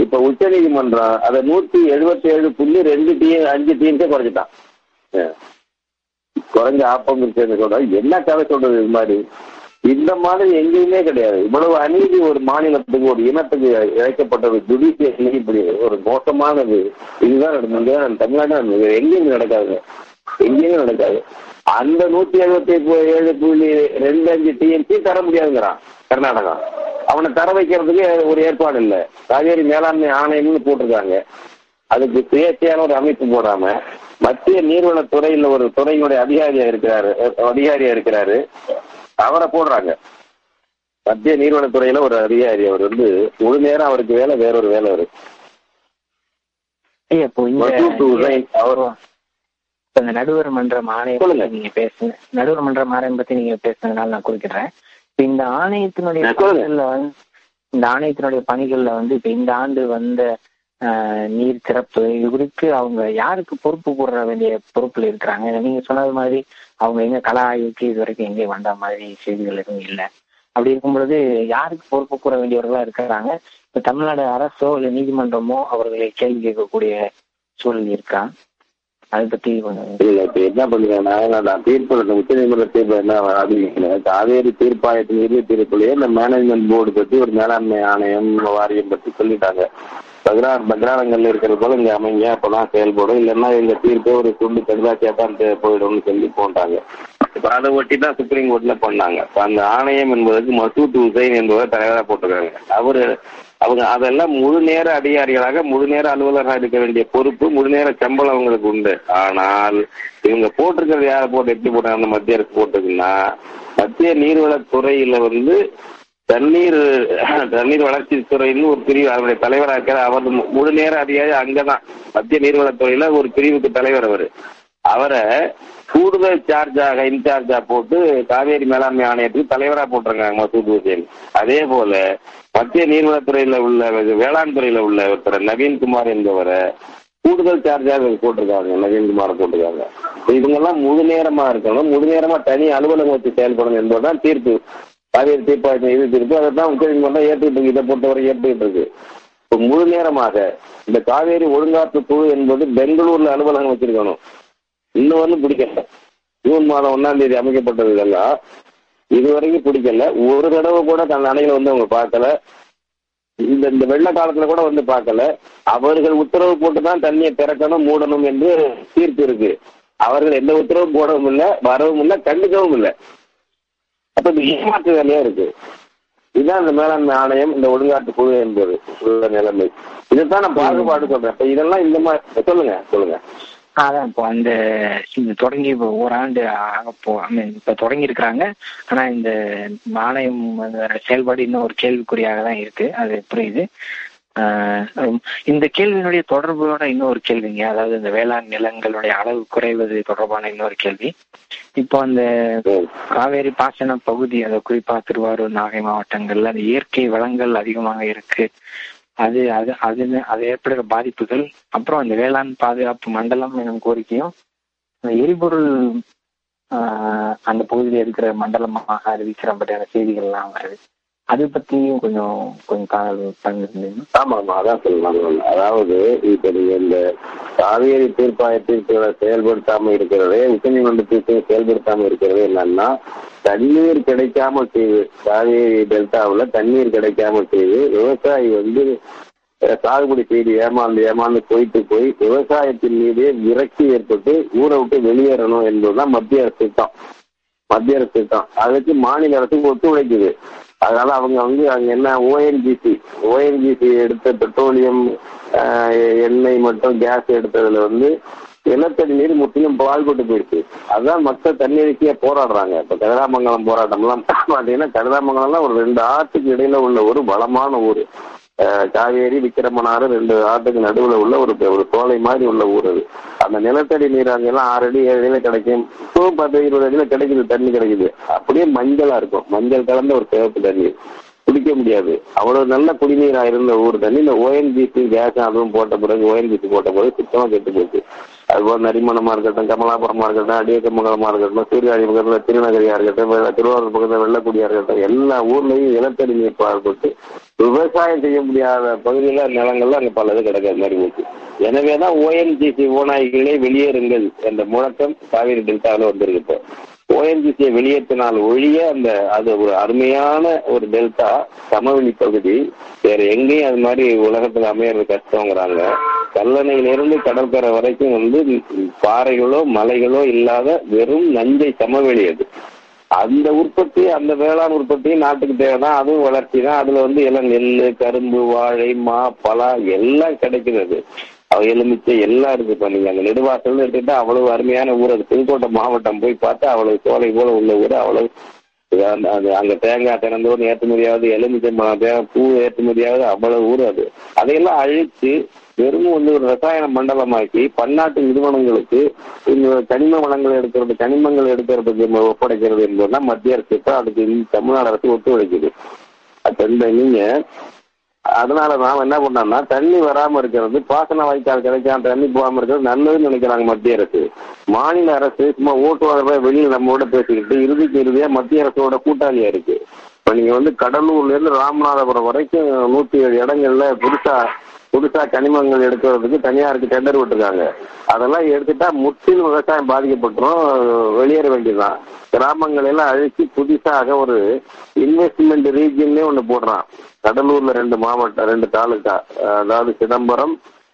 இப்ப உச்ச நீதிமன்றம் அதை நூத்தி எழுபத்தி ஏழு புள்ளி ரெண்டு டி அஞ்சு டிஎம்சியா குறைச்சிட்டான். குறைஞ்ச ஆப்பம் இருக்கிறது கூட என்ன கதை சொல்றது இது மாதிரி? இந்த மாதிரி எங்கேயுமே கிடையாது. இவ்வளவு அநீதி ஒரு மாநிலத்துக்கு ஒரு இனத்துக்கு இழைக்கப்பட்டது ஜுடிஷியல் இப்படி ஒரு மோசமானது இதுதான் நடந்தது. தமிழ்நாடு எங்கேயுமே எங்கேயும் நடக்காது எங்கேயுமே நடக்காது. அந்த நூத்தி எழுபத்தி ஏழு புள்ளி ரெண்டு அஞ்சு டிஎம்சி தர முடியாதுங்கிறான் கர்நாடகா. அவனை தர வைக்கிறதுக்கு ஒரு ஏற்பாடு இல்லை. காவேரி மேலாண்மை ஆணையம்னு போட்டிருக்காங்க. அதுக்கு சுயேட்சையான ஒரு அமைப்பு போடாம மத்திய நீர்வளத்துறையில ஒரு துறையினுடைய அதிகாரியா இருக்கிறாரு அதிகாரியா இருக்கிறாரு. அவரை போடுறாங்க. மத்திய நீர்வளத்துறையில ஒரு அதிகாரி அவர் வந்து முழு நேரம் அவருக்கு வேலை வேறொரு வேலை இருக்கு இந்த நடுவர் மன்றம் ஆணையம் நீங்க பேசுங்க. நடுவர் மன்றம் ஆணையம் பத்தி நீங்க பேசுனதுனால நான் குறிக்கிறேன். இப்ப இந்த ஆணையத்தினுடைய. பணிகள்ல வந்து இந்த ஆணையத்தினுடைய பணிகள்ல வந்து இப்ப இந்த ஆண்டு வந்த நீர் திறப்பு இது குறித்து அவங்க யாருக்கு பொறுப்பு கூற வேண்டிய பொறுப்புல இருக்கிறாங்க? நீங்க சொன்னது மாதிரி அவங்க எங்க கல ஆய்வுக்கு இது வரைக்கும் எங்கேயும் வந்த மாதிரி செய்திகள் எதுவும் இல்லை. அப்படி இருக்கும் பொழுது யாருக்கு பொறுப்பு கூற வேண்டியவர்களா இருக்கிறாங்க? இப்ப தமிழ்நாடு அரசோ இல்ல நீதிமன்றமோ அவர்களை கேள்வி கேட்கக்கூடிய சூழல் இருக்கா? அதை பத்தி இல்ல இப்ப என்ன பண்ணுறேன்னா நான் தீர்ப்பு உச்ச நீதிமன்ற தீர்ப்பு என்ன அறிவிக்கல காவேரி தீர்ப்பாயத்தின் இறுதி தீர்ப்புலயே இந்த மேனேஜ்மெண்ட் போர்டு பத்தி ஒரு மேலாண்மை ஆணையம் வாரியம் பத்தி சொல்லிட்டாங்க. பக்ரா பக்ராரங்கள்ல இருக்கிறது போல இங்க அமைங்க அப்பதான் செயல்படும். இல்லைன்னா எங்க தீர்ப்பே ஒரு துண்டு கடுதாச்சியா போயிடும்னு சொல்லி போட்டாங்க. இப்ப அதை ஒட்டி தான் சுப்ரீம் கோர்ட்ல பண்ணாங்க அந்த ஆணையம் என்பதற்கு மசூத் உசைன் என்பவர் தலைவரா போட்டிருக்காங்க அவரு அவங்க அதெல்லாம் முழு நேர அதிகாரிகளாக முழு நேர அலுவலராக இருக்க வேண்டிய பொறுப்பு முழு நேர சம்பளம் அவங்களுக்கு உண்டு. ஆனால் இவங்க போட்டிருக்கிறது யாரை போட்டு எப்படி போட்டாங்க அந்த மத்திய அரசு போட்டிருக்குன்னா மத்திய நீர்வளத்துறையில வந்து தண்ணீர் தண்ணீர் வளர்ச்சி துறைன்னு ஒரு பிரிவு அவருடைய தலைவராக இருக்கிற அவர் முழு நேர அதிகாரி அங்கதான். மத்திய நீர்வளத்துறையில ஒரு பிரிவுக்கு தலைவர் அவர். அவரை கூடுதல் சார்ஜாக இன்சார்ஜா போட்டு காவேரி மேலாண்மை ஆணையத்துக்கு தலைவரா போட்டிருக்காங்க மசூத் ஹுசேன் அதே போல மத்திய நீர்வளத்துறையில உள்ள வேளாண் துறையில உள்ள ஒருத்தர் நவீன்குமார் என்பவரை கூடுதல் சார்ஜாக போட்டிருக்காங்க நவீன்குமாரை போட்டிருக்காங்க. இவங்கெல்லாம் முழு நேரமா இருக்கணும். முழு நேரமா தனி அலுவலகம் வச்சு செயல்படணும் என்பதுதான் தீர்ப்பு. காவேரி தீர்ப்பாயத்தை இது அதைத்தான் அதை தான் ஏற்றுக்கிட்டு இருக்கு. இதை பொறுத்தவரை ஏற்றுக்கிட்டு இருக்கு. இப்போ முழு நேரமாக இந்த காவேரி ஒழுங்காற்று குழு என்பது பெங்களூர்ல அலுவலகம் வச்சிருக்கணும். இன்னும் வந்து பிடிக்கல. ஜூன் மாதம் ஒன்னாம் தேதி அமைக்கப்பட்டது இதெல்லாம். இதுவரைக்கும் பிடிக்கல. ஒரு தடவை கூட தன் அணையில வந்து அவங்க பார்க்கல. இந்த இந்த வெள்ள காலத்துல கூட வந்து பார்க்கல. அவர்கள் உத்தரவு போட்டு தான் தண்ணியை திறக்கணும் மூடணும் என்று தீர்ப்பு இருக்கு. அவர்கள் எந்த உத்தரவும் போடவும் இல்லை வரவும் இல்லை கண்டுக்கவும் இல்லை. அப்ப இது ஏமாற்று வேலையா இருக்கு? இதுதான் இந்த மேலாண்மை ஆணையம் இந்த ஒழுங்காட்டு குழு என்பது உள்ள நிலைமை. இதைத்தான் நான் பாகுபாடு சொல்றேன். இப்ப இதெல்லாம் இந்த மாதிரி சொல்லுங்க சொல்லுங்க. அதான் இப்போ அந்த இந்த தொடங்கி இப்போ ஓராண்டு ஆக போ இப்ப தொடங்கி இருக்கிறாங்க. ஆனா இந்த ஆணையம் செயல்பாடு இன்னும் ஒரு கேள்விக்குறியாக தான் இருக்கு. அது புரியுது. இந்த கேள்வியினுடைய தொடர்போட இன்னொரு கேள்விங்க அதாவது இந்த வேளாண் நிலங்களுடைய அளவு குறைவது தொடர்பான இன்னொரு கேள்வி. இப்போ அந்த காவேரி பாசன பகுதி அந்த குறிப்பா திருவாரூர் நாகை மாவட்டங்கள்ல அந்த இயற்கை வளங்கள் அதிகமாக இருக்கு. அது அது அது அது ஏற்படுகிற பாதிப்புகள் அப்புறம் அந்த வேளாண் பாதுகாப்பு மண்டலம் எனும் கோரிக்கையும் அந்த எரிபொருள் ஆஹ், அந்த பகுதியில் இருக்கிற மண்டலமாக அறிவிக்கிற மாதிரியான செய்திகள்லாம் வருது. அதை பத்தியும் கொஞ்சம் கொஞ்சம் கால் ஆமா ஆமா அதான் சொல்லலாம் அதாவது இப்ப நீங்க இந்த காவேரி தீர்ப்பாயத்திற்கு செயல்படுத்தாம இருக்கிறதே உச்சநீதிமன்ற தீர்ப்பை செயல்படுத்தாம இருக்கிறதே என்னன்னா தண்ணீர் கிடைக்காம செய்து காவேரி டெல்டாவுல தண்ணீர் கிடைக்காம செய்து விவசாயி வந்து சாகுபடி செய்து ஏமாந்து ஏமாந்து போயிட்டு போய் விவசாயத்தின் மீதே விரக்தி ஏற்பட்டு ஊரை விட்டு வெளியேறணும் என்பதுதான் மத்திய அரசு தான். மத்திய அரசு தான். அதுக்கு மாநில அரசுக்கு ஒத்துழைக்குது. அதனால அவங்க வந்து அங்க என்ன ஓஎன்ஜிசி ஓஎன்ஜிசி எடுத்த பெட்ரோலியம் எண்ணெய் மற்றும் கேஸ் எடுத்ததுல வந்து நிலத்தடி நீர் முற்றிலும் பாழ்பட்டு போயிடுச்சு. அதுதான் மக்கள் தண்ணீருக்கே போராடுறாங்க. இப்ப கதிராமங்கலம் போராட்டம் எல்லாம் பாத்தீங்கன்னா கதிராமங்கலம்லாம் ஒரு ரெண்டு ஆற்றுக்கு இடையில உள்ள ஒரு வளமான ஊர். காவேரி விக்கிரமனாறு ரெண்டு ஆட்டுக்கு நடுவுல உள்ள ஒரு ஒரு சோலை மாதிரி உள்ள ஊர் அது. அந்த நிலத்தடி நீர் அங்கெல்லாம் ஆறு அடி ஏழு அடியில கிடைக்கும். இப்பவும் பத்து இருபது அடியில கிடைக்குது தண்ணி கிடைக்குது. அப்படியே மஞ்சளா இருக்கும். மஞ்சள் கலந்த ஒரு சிவப்பு தண்ணீர் குடிக்க முடியாது. அவ்வளவு நல்ல குடிநீரா இருந்த ஊர் தண்ணி. இந்த ஓஎன்ஜிசி கேஸ் அதுவும் போட்ட பிறகு ஓஎன்ஜிசி போட்ட பிறகு சுத்தமா கெட்டு போச்சு. அதுபோல் நரிமணமா இருக்கட்டும் கமலாபுரமா இருக்கட்டும் அடியக்கமங்கலமா இருக்கட்டும் சீர்காழி பக்கத்துல திருநகரியா இருக்கட்டும் வெள்ள- திருவாரூர் பக்கத்துல வெள்ளக்குடியா இருக்கட்டும் எல்லா ஊர்லயும் நிலத்தடி நீர் பாழ்பட்டு விவசாயம் செய்ய முடியாத பகுதியில நிலங்கள்ல அங்க பல இது கிடக்காது மாதிரி போச்சு. எனவேதான் ஓஎன்ஜிசி ஓநாய்களே வெளியேறுங்கள் என்ற முழக்கம் காவிரி டெல்டாவில் வந்திருக்கு ஓஎன்ஜிசியை வெளியேற்றினால் ஒழிய அந்த அது ஒரு அருமையான ஒரு டெல்டா சமவெளி பகுதி. வேற எங்கேயும் அது மாதிரி உலகத்துல அமையறது கஷ்டங்கிறாங்க. கல்லணையிலிருந்து கடற்கரை வரைக்கும் வந்து பாறைகளோ மலைகளோ இல்லாத வெறும் நஞ்சை சமவெளி அது. அந்த உற்பத்தி அந்த வேளாண் உற்பத்தி நாட்டுக்கு தேவைதான். அதுவும் வளர்ச்சி தான் அதுல வந்து எல்லாம் நெல் கரும்பு வாழை மா பலா எல்லாம் கிடைக்கிறது. எலுமிச்சை எல்லாம் இருக்கு இப்ப நீங்க அந்த நெடுவாசல் எடுத்துட்டா அவ்வளவு அருமையான ஊர். அது புதுக்கோட்டை மாவட்டம் போய் பார்த்தா அவ்வளவு சோலை போல உள்ள ஊர். அவ்வளவு அந்த- அங்க தேங்காய் திறந்தோடு ஏற்றுமதியாவது எலுமிச்சை பழம் பூ ஏற்றுமதியாவது அவ்வளவு ஊர் அது. அதையெல்லாம் அழிச்சு வெறும் வந்து ஒரு ரசாயன மண்டலமாக்கி பன்னாட்டு நிறுவனங்களுக்கு இந்த கனிம வளங்கள் எடுக்கிறது கனிமங்கள் எடுக்கிறதுக்கு ஒப்படைக்கிறது என்பதுதான் மத்திய அரசு இப்ப அதுக்கு தமிழ்நாடு அரசு ஒத்துழைக்குது. அப்ப இந்த நீங்க அதனால நாம என்ன பண்ணோம்னா தண்ணி வராம இருக்கிறது பாசன வாய்க்கால் கிடைக்காம தண்ணி போகாம இருக்கிறது நல்லதுன்னு நினைக்கிறாங்க மத்திய அரசு. மாநில அரசு சும்மா ஓட்டு வெளியில் வெளியில நம்மோட பேசிக்கிட்டு இறுதிக்கு இறுதியா மத்திய அரசோட கூட்டாளியா இருக்கு. இப்ப நீங்க வந்து கடலூர்ல இருந்து ராமநாதபுரம் வரைக்கும் நூத்தி ஏழு இடங்கள்ல புதுசா புதுசா கனிமங்கள் எடுக்கிறதுக்கு தனியாருக்கு டெண்டர் விட்டுருக்காங்க. அதெல்லாம் எடுத்துட்டா முற்றிலும் விவசாயம் பாதிக்கப்பட்டுரும் வெளியேற வேண்டியதுதான். கிராமங்கள் எல்லாம் அழிச்சு புதுசாக ஒரு இன்வெஸ்ட்மெண்ட் ரீஜியன்லேயே ஒண்ணு போடுறான். கடலூர்ல ரெண்டு மாவட்டம் ரெண்டு தாலுகா அதாவது சிதம்பரம்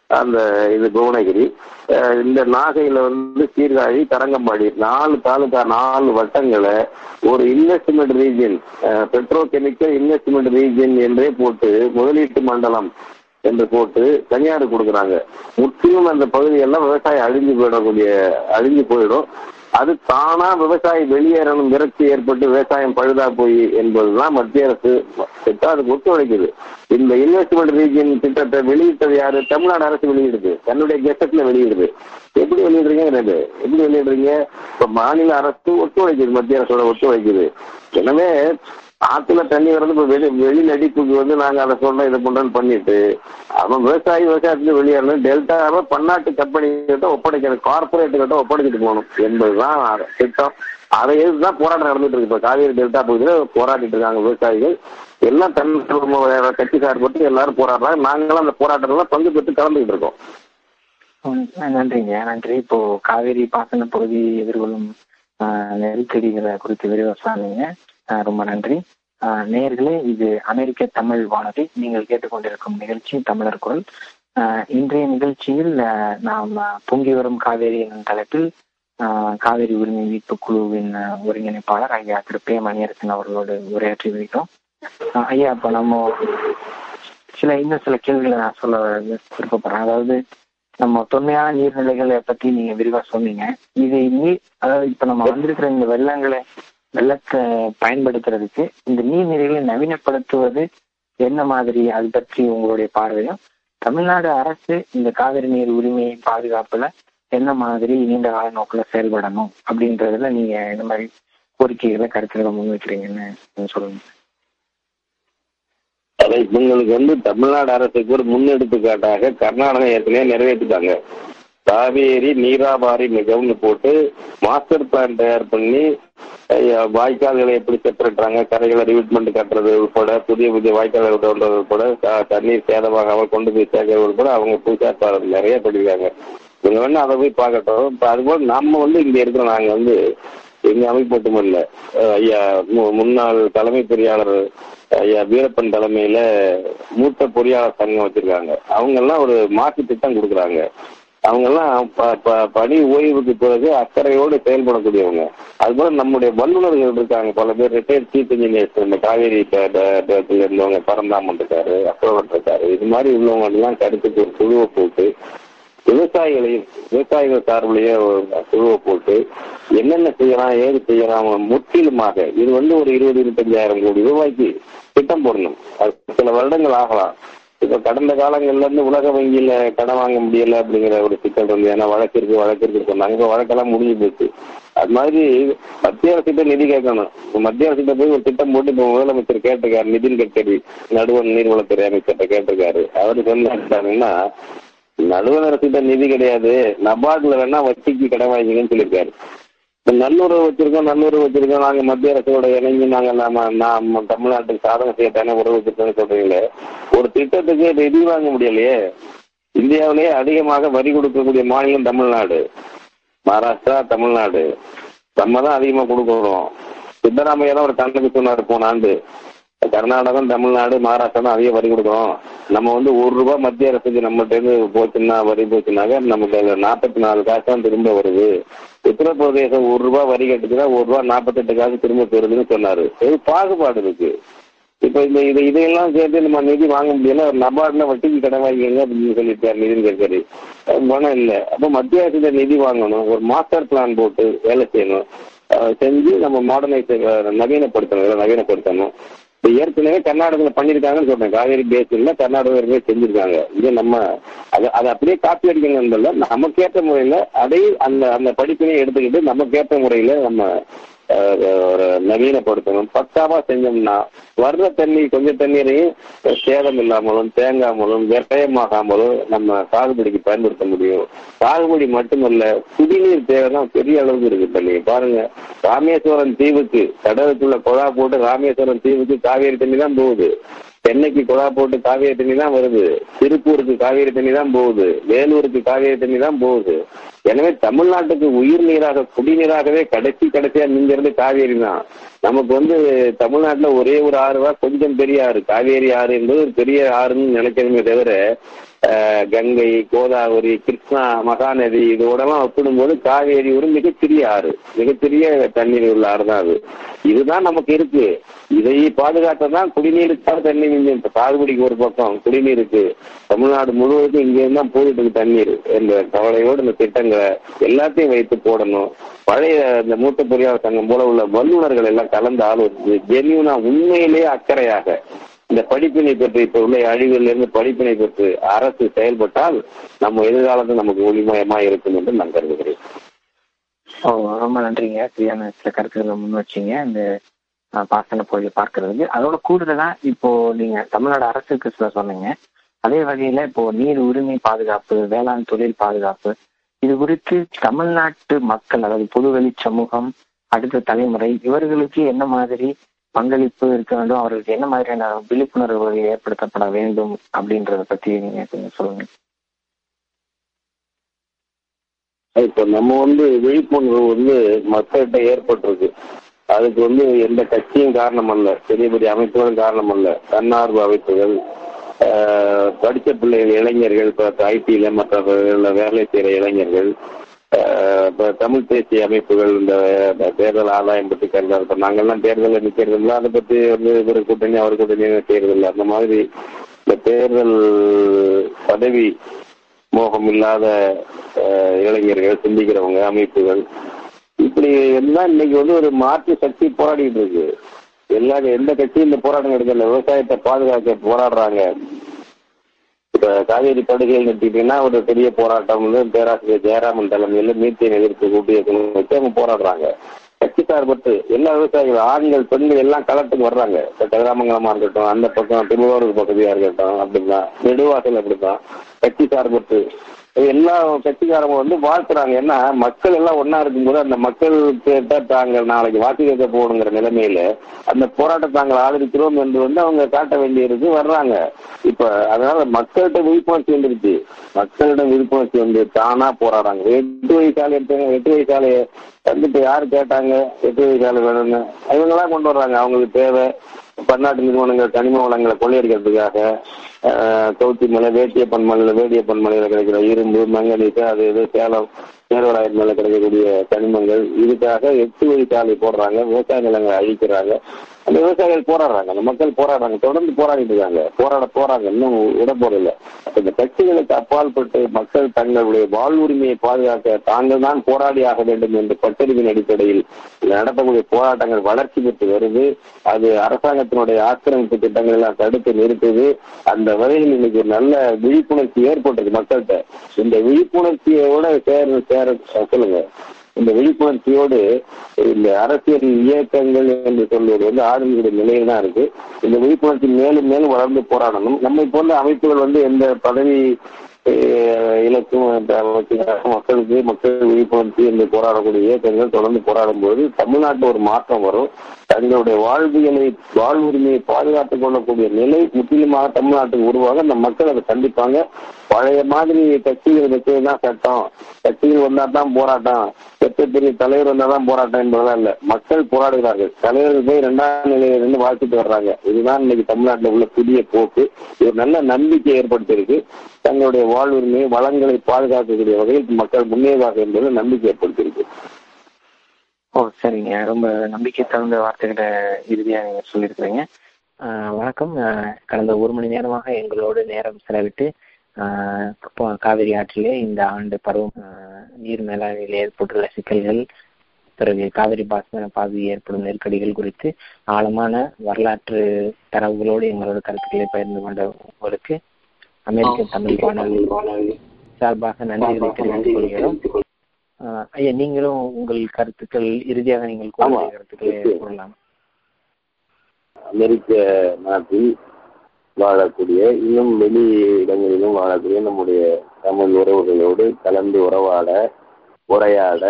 அந்த இது புவனகிரி. அஹ் இந்த நாகையில வந்து சீர்காழி தரங்கம்பாடி நாலு தாலுகா நாலு வட்டங்களை ஒரு investment region petrochemical investment region என்றே போட்டு முதலீட்டு மண்டலம் என்று போட்டு தனியார் கொடுக்குறாங்க. முற்றிலும் அந்த பகுதியெல்லாம் விவசாயம் அழிஞ்சு போயிடக்கூடிய அழிஞ்சு போயிடும். அது தானா விவசாயி வெளியேறணும் விரக்தி ஏற்பட்டு விவசாயம் பழுதா போய் என்பதுதான் மத்திய அரசு திட்டம். அதுக்கு ஒத்துழைக்குது. இந்த இன்வெஸ்ட்மெண்ட் ரீஜியன் திட்டத்தை வெளியிட்டது யாரு? தமிழ்நாடு அரசு வெளியிடுது. தன்னுடைய கெட்டத்துல வெளியிடுது. எப்படி வெளியிடுறீங்க எனக்கு எப்படி வெளியிடுறீங்க? இப்ப மாநில அரசு ஒத்துழைக்குது மத்திய அரசோட ஒத்துழைக்குது. எனவே ஆத்துல தண்ணி வர்றது இப்ப வெளி வெளிநடிப்புக்கு வந்து நாங்க அதை சொல்றோம் இதை பண்றோம்னு பண்ணிட்டு அவன் விவசாயி விவசாயத்துக்கு வெளியேறணும் டெல்டாவை பன்னாட்டு கம்பெனி கிட்ட ஒப்படைக்கணும் கார்பரேட் கிட்ட ஒப்படைச்சிட்டு போகணும். என்பதுதான் திட்டம். அதை எதிர்த்துதான் போராட்டம் நடந்துட்டு இருக்கு. இப்ப காவேரி டெல்டா பகுதியில போராடிட்டு இருக்காங்க விவசாயிகள். எல்லாம் தன் கட்சி சார்பட்டு எல்லாரும் போராடுறாங்க. நாங்களும் அந்த போராட்டத்துல பங்கு பெற்று கலந்துகிட்டு இருக்கோம். நன்றிங்க. நன்றி. இப்போ காவேரி பாசன பகுதி எதிர்கொள்ளும் ஆஹ், நெருக்கடிகளை குறித்து விரிவாக சொன்னீங்க. ரொம்ப நன்றி. ஆஹ், நேயர்களே இது அமெரிக்க தமிழ் வானொலி. நீங்கள் கேட்டுக்கொண்டிருக்கும் நிகழ்ச்சி தமிழர் குரல். ஆஹ், இன்றைய நிகழ்ச்சியில் நாம் பொங்கி வரும் காவேரி எனும் தலைப்பில் காவேரி உரிமை மீட்பு குழுவின் ஒருங்கிணைப்பாளர் ஐயா திரு. பே. மணியரசன் அவர்களோடு உரையாற்றி வருகிறோம். ஐயா இப்போ நம்ம சில இன்னும் சில கேள்விகளை நான் சொல்ல விருப்பப்படுறேன். அதாவது நம்ம தொன்மையான நீர்நிலைகளை பத்தி நீங்க விரிவா சொன்னீங்க. இது நீர் அதாவது இப்ப நம்ம வந்திருக்கிற இந்த வெள்ளங்களை வெள்ளத்தை பயன்படுத்துறதுக்கு இந்த நீர்நிலைகளை நவீனப்படுத்துவது என்ன மாதிரி? அது பற்றி உங்களுடைய பார்வையும். தமிழ்நாடு அரசு இந்த காவிரி நீர் உரிமையை பாதுகாப்புல என்ன மாதிரி நீண்ட கால நோக்கில் செயல்படணும் அப்படின்றதுல நீங்க இந்த மாதிரி கோரிக்கைகளை கருத்துல முன்வைக்கிறீங்கன்னு சொல்லுங்க அதை இவங்களுக்கு வந்து தமிழ்நாடு அரசுக்கு ஒரு முன்னெடுத்துக்காட்டாக கர்நாடக ஏற்கனவே நிறைவேற்றிட்டாங்க. காவேரி நீராபாரி மிகவும்னு போட்டு மாஸ்டர் பிளான் தயார் பண்ணி வாய்க்கால்களை எப்படி செப்பரேட்றாங்க கரைகளை ரிவிட்மெண்ட் கட்டுறது உட்பட புதிய புதிய வாய்க்கால்கள் தோன்றது உட்பட தண்ணீர் சேதமாகாமல் கொண்டு போய் சேர்க்கறது உட்பட அவங்க புதுசா நிறைய படிக்கிறாங்க இவங்க வேணா அதை போய் பார்க்கட்டும். இப்ப அதுபோல் நம்ம வந்து இங்க இருக்கிற நாங்க வந்து எங்க அமைப்பு மட்டுமல்ல ஐயா மு- முன்னாள் தலைமை பொறியாளர் ஐயா வீரப்பன் தலைமையில மூத்த பொறியாளர் சங்கம் வச்சிருக்காங்க. அவங்க எல்லாம் ஒரு மாற்று திட்டம் கொடுக்குறாங்க. அவங்க எல்லாம் ப- ப- பணி ஓய்வுக்கு பிறகு அக்கறையோடு செயல்படக்கூடியவங்க. அதுபோல நம்முடைய வல்லுநர்கள் இருக்காங்க. பல பேர் ரிட்டையர்ட் சீஃப் இன்ஜினியர்ஸ் இந்த காவேரி இருந்தவங்க பரந்தாமன் இருக்காரு அசோகன் இருக்காரு. இது மாதிரி உள்ளவங்க எல்லாம் கருத்துக்கு ஒரு குழுவை போட்டு விவசாயிகளையும் விவசாயிகள் சார்பிலேயே குழுவை போட்டு என்னென்ன செய்யலாம் ஏது செய்யலாம் முற்றிலுமாக இது வந்து ஒரு இருபது இருபத்தஞ்சாயிரம் கோடி ரூபாய்க்கு திட்டம் போடணும். அது சில வருடங்கள் ஆகலாம். இப்ப கடந்த காலங்கள்ல இருந்து உலக வங்கியில கடன் வாங்க முடியல அப்படிங்கிற ஒரு சிக்கல் இருந்து ஏன்னா வழக்கு இருக்கு வழக்கு இருக்கு சொன்னாங்க. இப்ப வழக்கெல்லாம் முடிஞ்சு போச்சு. அது மாதிரி மத்திய அரசிட்ட நிதி கேட்கணும். இப்ப மத்திய அரசிட்ட போய் ஒரு திட்டம் போட்டு இப்ப முதலமைச்சர் கேட்டிருக்காரு நிதின் கட்கரி நடுவண் நீர்வளத்துறை அமைச்சர்கிட்ட கேட்டிருக்காரு. அவரு சொன்னாங்கன்னா நடுவண் அரசிட்ட நிதி கிடையாது. நபார்ட்ல வேணா வட்டிக்கு கடன் வாங்கிங்கன்னு சொல்லியிருக்காரு. நல்லுறவு வச்சிருக்கோம் நல்லுறவு வச்சிருக்கோம். நாங்க மத்திய அரசோட இணைஞ்சு நாங்க நாம நாம தமிழ்நாட்டுக்கு சாதனை செய்யத்தானே உறவு வச்சிருக்கோம்னு சொல்றீங்களே? ஒரு திட்டத்துக்கு நிதி வாங்க முடியலையே. இந்தியாவிலேயே அதிகமாக வரி கொடுக்கக்கூடிய மாநிலம் தமிழ்நாடு. மகாராஷ்டிரா தமிழ்நாடு. நம்ம தான் அதிகமா கொடுக்கணும் சித்தராமையா தான் ஒரு கணக்கு சொன்னாரு போன ஆண்டு. கர்நாடகம் தமிழ்நாடு மகாராஷ்டிரா தான் அதிக வரி கொடுக்குறோம் நம்ம வந்து ஒரு ரூபாய் மத்திய அரசுக்கு நம்மகிட்ட இருந்து போச்சுன்னா வரி போச்சுனாக்க நமக்கு நாற்பத்தி நாலு காசு தான் திரும்ப வருது. உத்தரப்பிரதேசம் ஒரு ரூபாய் வரி கட்டுச்சுன்னா ஒரு ரூபாய் நாற்பத்தெட்டு காசு திரும்ப பெறுதுன்னு சொன்னாரு. இது பாகுபாடு இருக்கு. இப்ப இந்த இதை இதையெல்லாம் சேர்த்து நம்ம நிதி வாங்க முடியல ஒரு நபார்ட்ல வட்டிக்கு கடன் வாங்கிக்கங்க அப்படின்னு சொல்லிட்டார் நிதின் கட்கரி. பணம் இல்லை. அப்ப மத்திய அரசு நிதி வாங்கணும் ஒரு மாஸ்டர் பிளான் போட்டு வேலை செய்யணும். செஞ்சு நம்ம மாடர்னைஸ் நவீனப்படுத்தணும் நவீனப்படுத்தணும். ஏற்கனவே கர்நாடகத்துல பண்ணிருக்காங்கன்னு சொல்றேன். காவேரி பேசின்ல கர்நாடகம் ஏற்கனவே செஞ்சிருக்காங்க. இது நம்ம அதை அதை அப்படியே காப்பி அடிக்கணும்ல நமக்கேற்ற முறையில அதை அந்த அந்த படிப்பினை எடுத்துக்கிட்டு நமக்கேற்ற முறையில நம்ம ஒரு நவீனப்படுத்தணும். பக்காவா செஞ்சோம்னா வர்ற தண்ணி கொஞ்சம் தண்ணீரையும் சேதம் இல்லாமலும் தேங்காமலும் விரயமாகாமலும் நம்ம சாகுபடிக்கு பயன்படுத்த முடியும். சாகுபடி மட்டுமல்ல குடிநீர் தேவைதான் பெரிய அளவுக்கு இருக்கு தண்ணி. பாருங்க ராமேஸ்வரம் தீவுக்கு கடலுக்குள்ள குழா போட்டு ராமேஸ்வரம் தீவுக்கு காவேரி தண்ணி தான் போகுது. சென்னைக்கு குழா போட்டு காவேரி தண்ணி தான் வருது. திருப்பூருக்கு காவேரி தண்ணி தான் போகுது. வேலூருக்கு காவேரி தண்ணி தான் போகுது. எனவே தமிழ்நாட்டுக்கு உயிர் நீராக குடிநீராகவே கடைசி கடைசியா மிஞ்சிறது காவேரி தான். நமக்கு வந்து தமிழ்நாட்டுல ஒரே ஒரு ஆறுவா கொஞ்சம் பெரிய ஆறு. காவேரி ஆறு என்பது ஒரு பெரிய ஆறுன்னு நினைக்கிறமே தவிர கங்கை கோதாவரி கிருஷ்ணா மகாநதி இதோடலாம் ஒப்பிடும்போது காவேரி ஒரு மிகச்சிறிய ஆறு. மிகச்சிறிய தண்ணீர் உள்ள ஆறு தான் அது. இதுதான் நமக்கு இருக்கு. இதை பாதுகாத்ததான் குடிநீருக்காக தண்ணி மிஞ்சும். சாகுபடிக்கு ஒரு பக்கம் குடிநீருக்கு. தமிழ்நாடு முழுவதும் இங்கே தான் போயிட்டு இருக்கு தண்ணீர் என்ற கவலையோடு இந்த திட்டங்கள். எல்லாத்தையும் வைத்து போடணும். பழைய இந்த மூத்த பொறியாளர் சங்கம் போல உள்ள வல்லுநர்கள் எல்லாம் கலந்து ஆலோசித்து ஜென்யூனா உண்மையிலேயே அக்கறையாக இந்த படிப்பினை பெற்று இப்ப உள்ள அழிவுல இருந்து படிப்பினை பெற்று அரசு செயல்பட்டால் நம்ம எதிர்காலத்தில் நமக்கு ஒளிமயமா இருக்கும் என்று நான் கருதுகிறேன். ஓ ரொம்ப நன்றிங்க. சரியான சில கருத்துக்களை முன் வச்சீங்க. இந்த பாசன பொழியை பார்க்கறதுக்கு. அதோட கூடுதலா இப்போ நீங்க தமிழ்நாடு அரசுக்கு சில சொன்னீங்க. அதே வகையில இப்போ நீர் உரிமை பாதுகாப்பு வேளாண் தொழில் பாதுகாப்பு இது குறித்து தமிழ்நாட்டு மக்கள் அதாவது பொதுவெளி சமூகம் அடுத்த தலைமுறை இவர்களுக்கு என்ன மாதிரி பங்களிப்பு இருக்க வேண்டும் அவர்களுக்கு என்ன மாதிரியான விழிப்புணர்வு ஏற்படுத்தப்பட வேண்டும் அப்படின்றத பத்தி நீங்க கொஞ்சம் சொல்லுங்க. இப்ப நம்ம வந்து விழிப்புணர்வு வந்து மக்கள்கிட்ட ஏற்பட்டிருக்கு. அதுக்கு வந்து எந்த கட்சியும் காரணம் அல்ல. பெரிய பெரிய அமைப்புகளும் காரணம் அல்ல. தன்னார்வ அமைப்புகள் படித்த பிள்ளைகள் இளைஞர்கள் இப்ப ஐடில மற்ற வேலை செய்யற இளைஞர்கள் இப்போ தமிழ் தேசிய அமைப்புகள் இந்த தேர்தல் ஆதாயம் பற்றி கருதா இப்போ நாங்கெல்லாம் தேர்தலில் நிற்கிறது இல்லை அதை பத்தி வந்து இவர் கூட்டணி அவர் கூட்டணி செய்யறது இல்லை அந்த மாதிரி இந்த தேர்தல் பதவி மோகம் இல்லாத இளைஞர்கள் சிந்திக்கிறவங்க அமைப்புகள் இப்படி எல்லாம் இன்னைக்கு வந்து ஒரு மாற்று சக்தி போராடிட்டு இருக்கு. எல்லாரும் எந்த கட்சியும் இந்த போராட்டம் எடுக்கல விவசாயத்தை பாதுகாக்க போராடுறாங்க. இப்ப காவேரி படுகையில் எடுத்துக்கிட்டீங்கன்னா ஒரு பெரிய போராட்டம் வந்து பேராசிரியர் ஜெயராமன் தலைமையில் மீத்தேன் எதிர்ப்பு கூட்டிய வச்சு அவங்க போராடுறாங்க. கட்சி சார்பட்டு எல்லா விவசாயிகள் ஆண்கள் பெண்கள் எல்லாம் களத்துக்கு வர்றாங்க. இப்போ கதிராமங்கலமா இருக்கட்டும் அந்த பக்கம் திருவாரூர் பகுதியா இருக்கட்டும் அப்படிதான். நெடுவாசல் அப்படிதான். கட்சி சார்பட்டு எல்லா கட்சிக்காரங்க வந்து வாழ்த்துறாங்க. ஏன்னா மக்கள் எல்லாம் ஒன்னா இருக்கும்போது அந்த மக்கள் கிட்ட தாங்கள் நாளைக்கு வாக்கு கேட்க போகணுங்கிற நிலைமையில அந்த போராட்டத்தை தாங்கள் ஆதரிக்கிறோம் என்று வந்து அவங்க காட்ட வேண்டியிருக்கு வர்றாங்க. இப்ப அதனால மக்கள்கிட்ட விழிப்புணர்ச்சி வந்துருச்சு. மக்களிடம் விழிப்புணர்ச்சி வந்து தானா போராடுறாங்க. எட்டு வயசாலை எடுத்தாங்க எட்டு வயசாலையை வந்துட்டு யாரு கேட்டாங்க எட்டு வயசாலை வேணும்னு. இவங்கெல்லாம் கொண்டு வர்றாங்க. அவங்களுக்கு தேவை. பன்னாட்டு நிறுவனங்கள் கனிம வளங்களை கொள்ளையடிக்கிறதுக்காக ஆஹ், மலை வேட்டியப்பன் மலையில வேடியப்பன் மலையில கிடைக்கிற இரும்பு மங்கனிக்கு அது இது சேலம் சேர்வராயர் மேல கிடைக்கக்கூடிய கனிமங்கள் இதுக்காக எட்டு வழி சாலை போடுறாங்க விவசாய நிலங்களை அழிக்கிறாங்க. அந்த விவசாயிகள் போராடுறாங்க. அந்த மக்கள் போராடுறாங்க. தொடர்ந்து போராடிட்டு இருக்காங்க. போராட போறாங்க இன்னும் விட போறதில்ல. இந்த கட்சிகளுக்கு அப்பால்பட்டு மக்கள் தங்களுடைய வாழ்வுரிமையை பாதுகாக்க தாங்கள் தான் போராடி ஆக வேண்டும் என்ற பட்டறிவின் அடிப்படையில் நடத்தக்கூடிய போராட்டங்கள் வளர்ச்சி பெற்று வருது. அது அரசாங்கத்தினுடைய ஆக்கிரமிப்பு திட்டங்கள் எல்லாம் தடுத்து நிறுத்துது. அந்த வகையில் இன்னைக்கு நல்ல விழிப்புணர்ச்சி ஏற்பட்டிருக்கு மக்கள்கிட்ட. இந்த விழிப்புணர்ச்சியோட சேர சேர சொல்லுங்க. இந்த விழிப்புணர்ச்சியோடு இந்த அரசியல் இயக்கங்கள் என்று சொல்வது வந்து ஆளுநருடைய நிலையில் தான் இருக்கு. இந்த விழிப்புணர்ச்சி மேலும் மேலும் வளர்ந்து போராடணும். நம்மை போன்ற அமைப்புகள் வந்து எந்த பதவி இலக்கும் மக்களுக்கு மக்கள் விழிப்புணர்ச்சி என்று போராடக்கூடிய இயக்கங்கள் தொடர்ந்து போராடும் போது தமிழ்நாட்டில் ஒரு மாற்றம் வரும். தங்களுடைய வாழ்வியலை வாழ்வுரிமையை பாதுகாத்துக் கொள்ளக்கூடிய நிலை முற்றிலுமாக தமிழ்நாட்டுக்கு உருவாக அந்த மக்கள் அதை கண்டிப்பாங்க. பழைய மாதிரி கட்சிகள் வச்சதுதான் சட்டம்? கட்சிகள் வந்தா தான் போராட்டம். பெற்ற பெரிய தலைவர் வந்தா தான் போராட்டம் என்பதெல்லாம் இல்ல. மக்கள் போராடுகிறார்கள். தலைவர்கள் போய் இரண்டாம் நிலையில இருந்து வாழ்த்துட்டு வர்றாங்க. இதுதான் இன்னைக்கு தமிழ்நாட்டில் உள்ள புதிய போக்கு. இது ஒரு நல்ல நம்பிக்கை ஏற்படுத்தியிருக்கு. தங்களுடைய வாழ்வுரிமையை வளங்களை பாதுகாக்கக்கூடிய வகையில் மக்கள் முன்னேறாக என்பது நம்பிக்கை ஏற்படுத்தியிருக்கு. ஓ சரிங்க. ரொம்ப நம்பிக்கை தகுந்த வார்த்தைகளை இறுதியா நீங்க சொல்லியிருக்கிறீங்க. வணக்கம். கடந்த ஒரு மணி நேரமாக எங்களோடு நேரம் செலவிட்டு காவிரி ஆற்றிலே இந்த ஆண்டு பருவம் நீர் மேலாண்மையில் ஏற்பட்டுள்ள சிக்கல்கள் பிறகு காவிரி பாசன பாதையில் ஏற்படும் நெருக்கடிகள் குறித்து ஆழமான வரலாற்று தரவுகளோடு எங்களோட கருத்துக்களை பகிர்ந்து கொண்ட உங்களுக்கு அமெரிக்க தமிழ் வானொலி சார்பாக நன்றிகளை தெரிவித்துக் கொள்கிறோம் ஐயா நீங்களும் உங்கள் கருத்துக்கள் இறுதியாக நீங்கள். கருத்துக்களை கூறலாம் அமெரிக்க நாட்டில் வாழக்கூடிய இன்னும் வெளி இடங்களிலும் வாழக்கூடிய நம்முடைய தமிழ் உறவுகளோடு கலந்து உறவாட உரையாட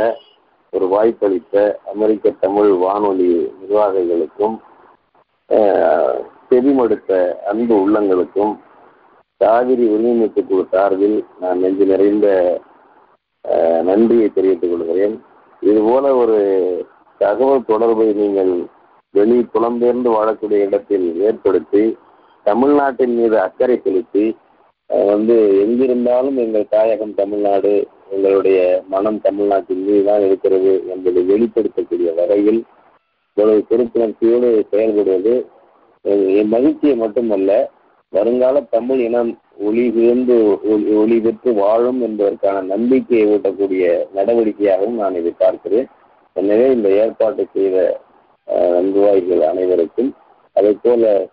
ஒரு வாய்ப்பளித்த அமெரிக்க தமிழ் வானொலி நிர்வாகிகளுக்கும் செவிமடுத்த அன்பு உள்ளங்களுக்கும் காவிரி ஒருங்கிணைப்பு குழு சார்பில் நான் நெஞ்சு நிறைந்த நன்றியை தெரிவித்துக் கொள்கிறேன். இதுபோல ஒரு தகவல் தொடர்பை நீங்கள் வெளி புலம்பெயர்ந்து வாழக்கூடிய இடத்தில் ஏற்படுத்தி தமிழ்நாட்டின் மீது அக்கறை செலுத்தி வந்து எங்கிருந்தாலும் எங்கள் தாயகம் தமிழ்நாடு எங்களுடைய மனம் தமிழ்நாட்டின் மீது தான் இருக்கிறது என்பதை வெளிப்படுத்தக்கூடிய வகையில் இவ்வளவு திருப்புணர்ச்சியோடு செயல்படுவது என் மகிழ்ச்சியை மட்டுமல்ல வருங்கால தமிழ் இனம் ஒளி உயர்ந்து ஒளி- ஒளி பெற்று வாழும் என்பதற்கான நம்பிக்கையை ஊட்டக்கூடிய நடவடிக்கையாகவும் நான் இதை பார்க்கிறேன். எனவே இந்த ஏற்பாட்டை செய்த அஹ், நன்குவாய்கள் அனைவருக்கும் அதை போல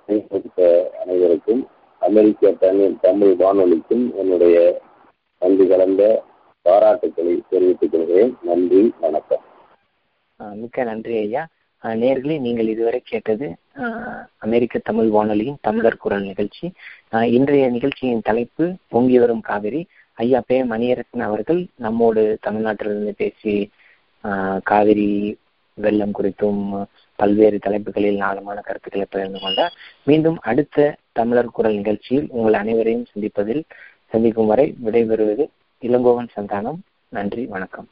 அனைவருக்கும் அமெரிக்க தமிழ் தமிழ் வானொலிக்கும் என்னுடைய நன்றி கலந்த பாராட்டுக்களை தெரிவித்துக் கொள்கிறேன். நன்றி வணக்கம். மிக்க நன்றி ஐயா. ஆஹ் நீங்கள் இதுவரை கேட்டது ஆஹ் அமெரிக்க தமிழ் வானொலியின் தமிழர் குரல் நிகழ்ச்சி. ஆஹ் இன்றைய நிகழ்ச்சியின் தலைப்பு பொங்கி வரும் காவிரி. ஐயா பே மணியரத்ன அவர்கள் நம்மோடு தமிழ்நாட்டிலிருந்து பேசி ஆஹ் காவிரி வெள்ளம் குறித்தும் பல்வேறு தலைப்புகளில் ஆழமான கருத்துக்களை பகிர்ந்து கொண்டார் மீண்டும் அடுத்த தமிழர் குரல் நிகழ்ச்சியில் உங்கள் அனைவரையும் சந்திப்பதில் சந்திக்கும் வரை விடைபெறுவது இளங்கோவன் சந்தானம். நன்றி வணக்கம்.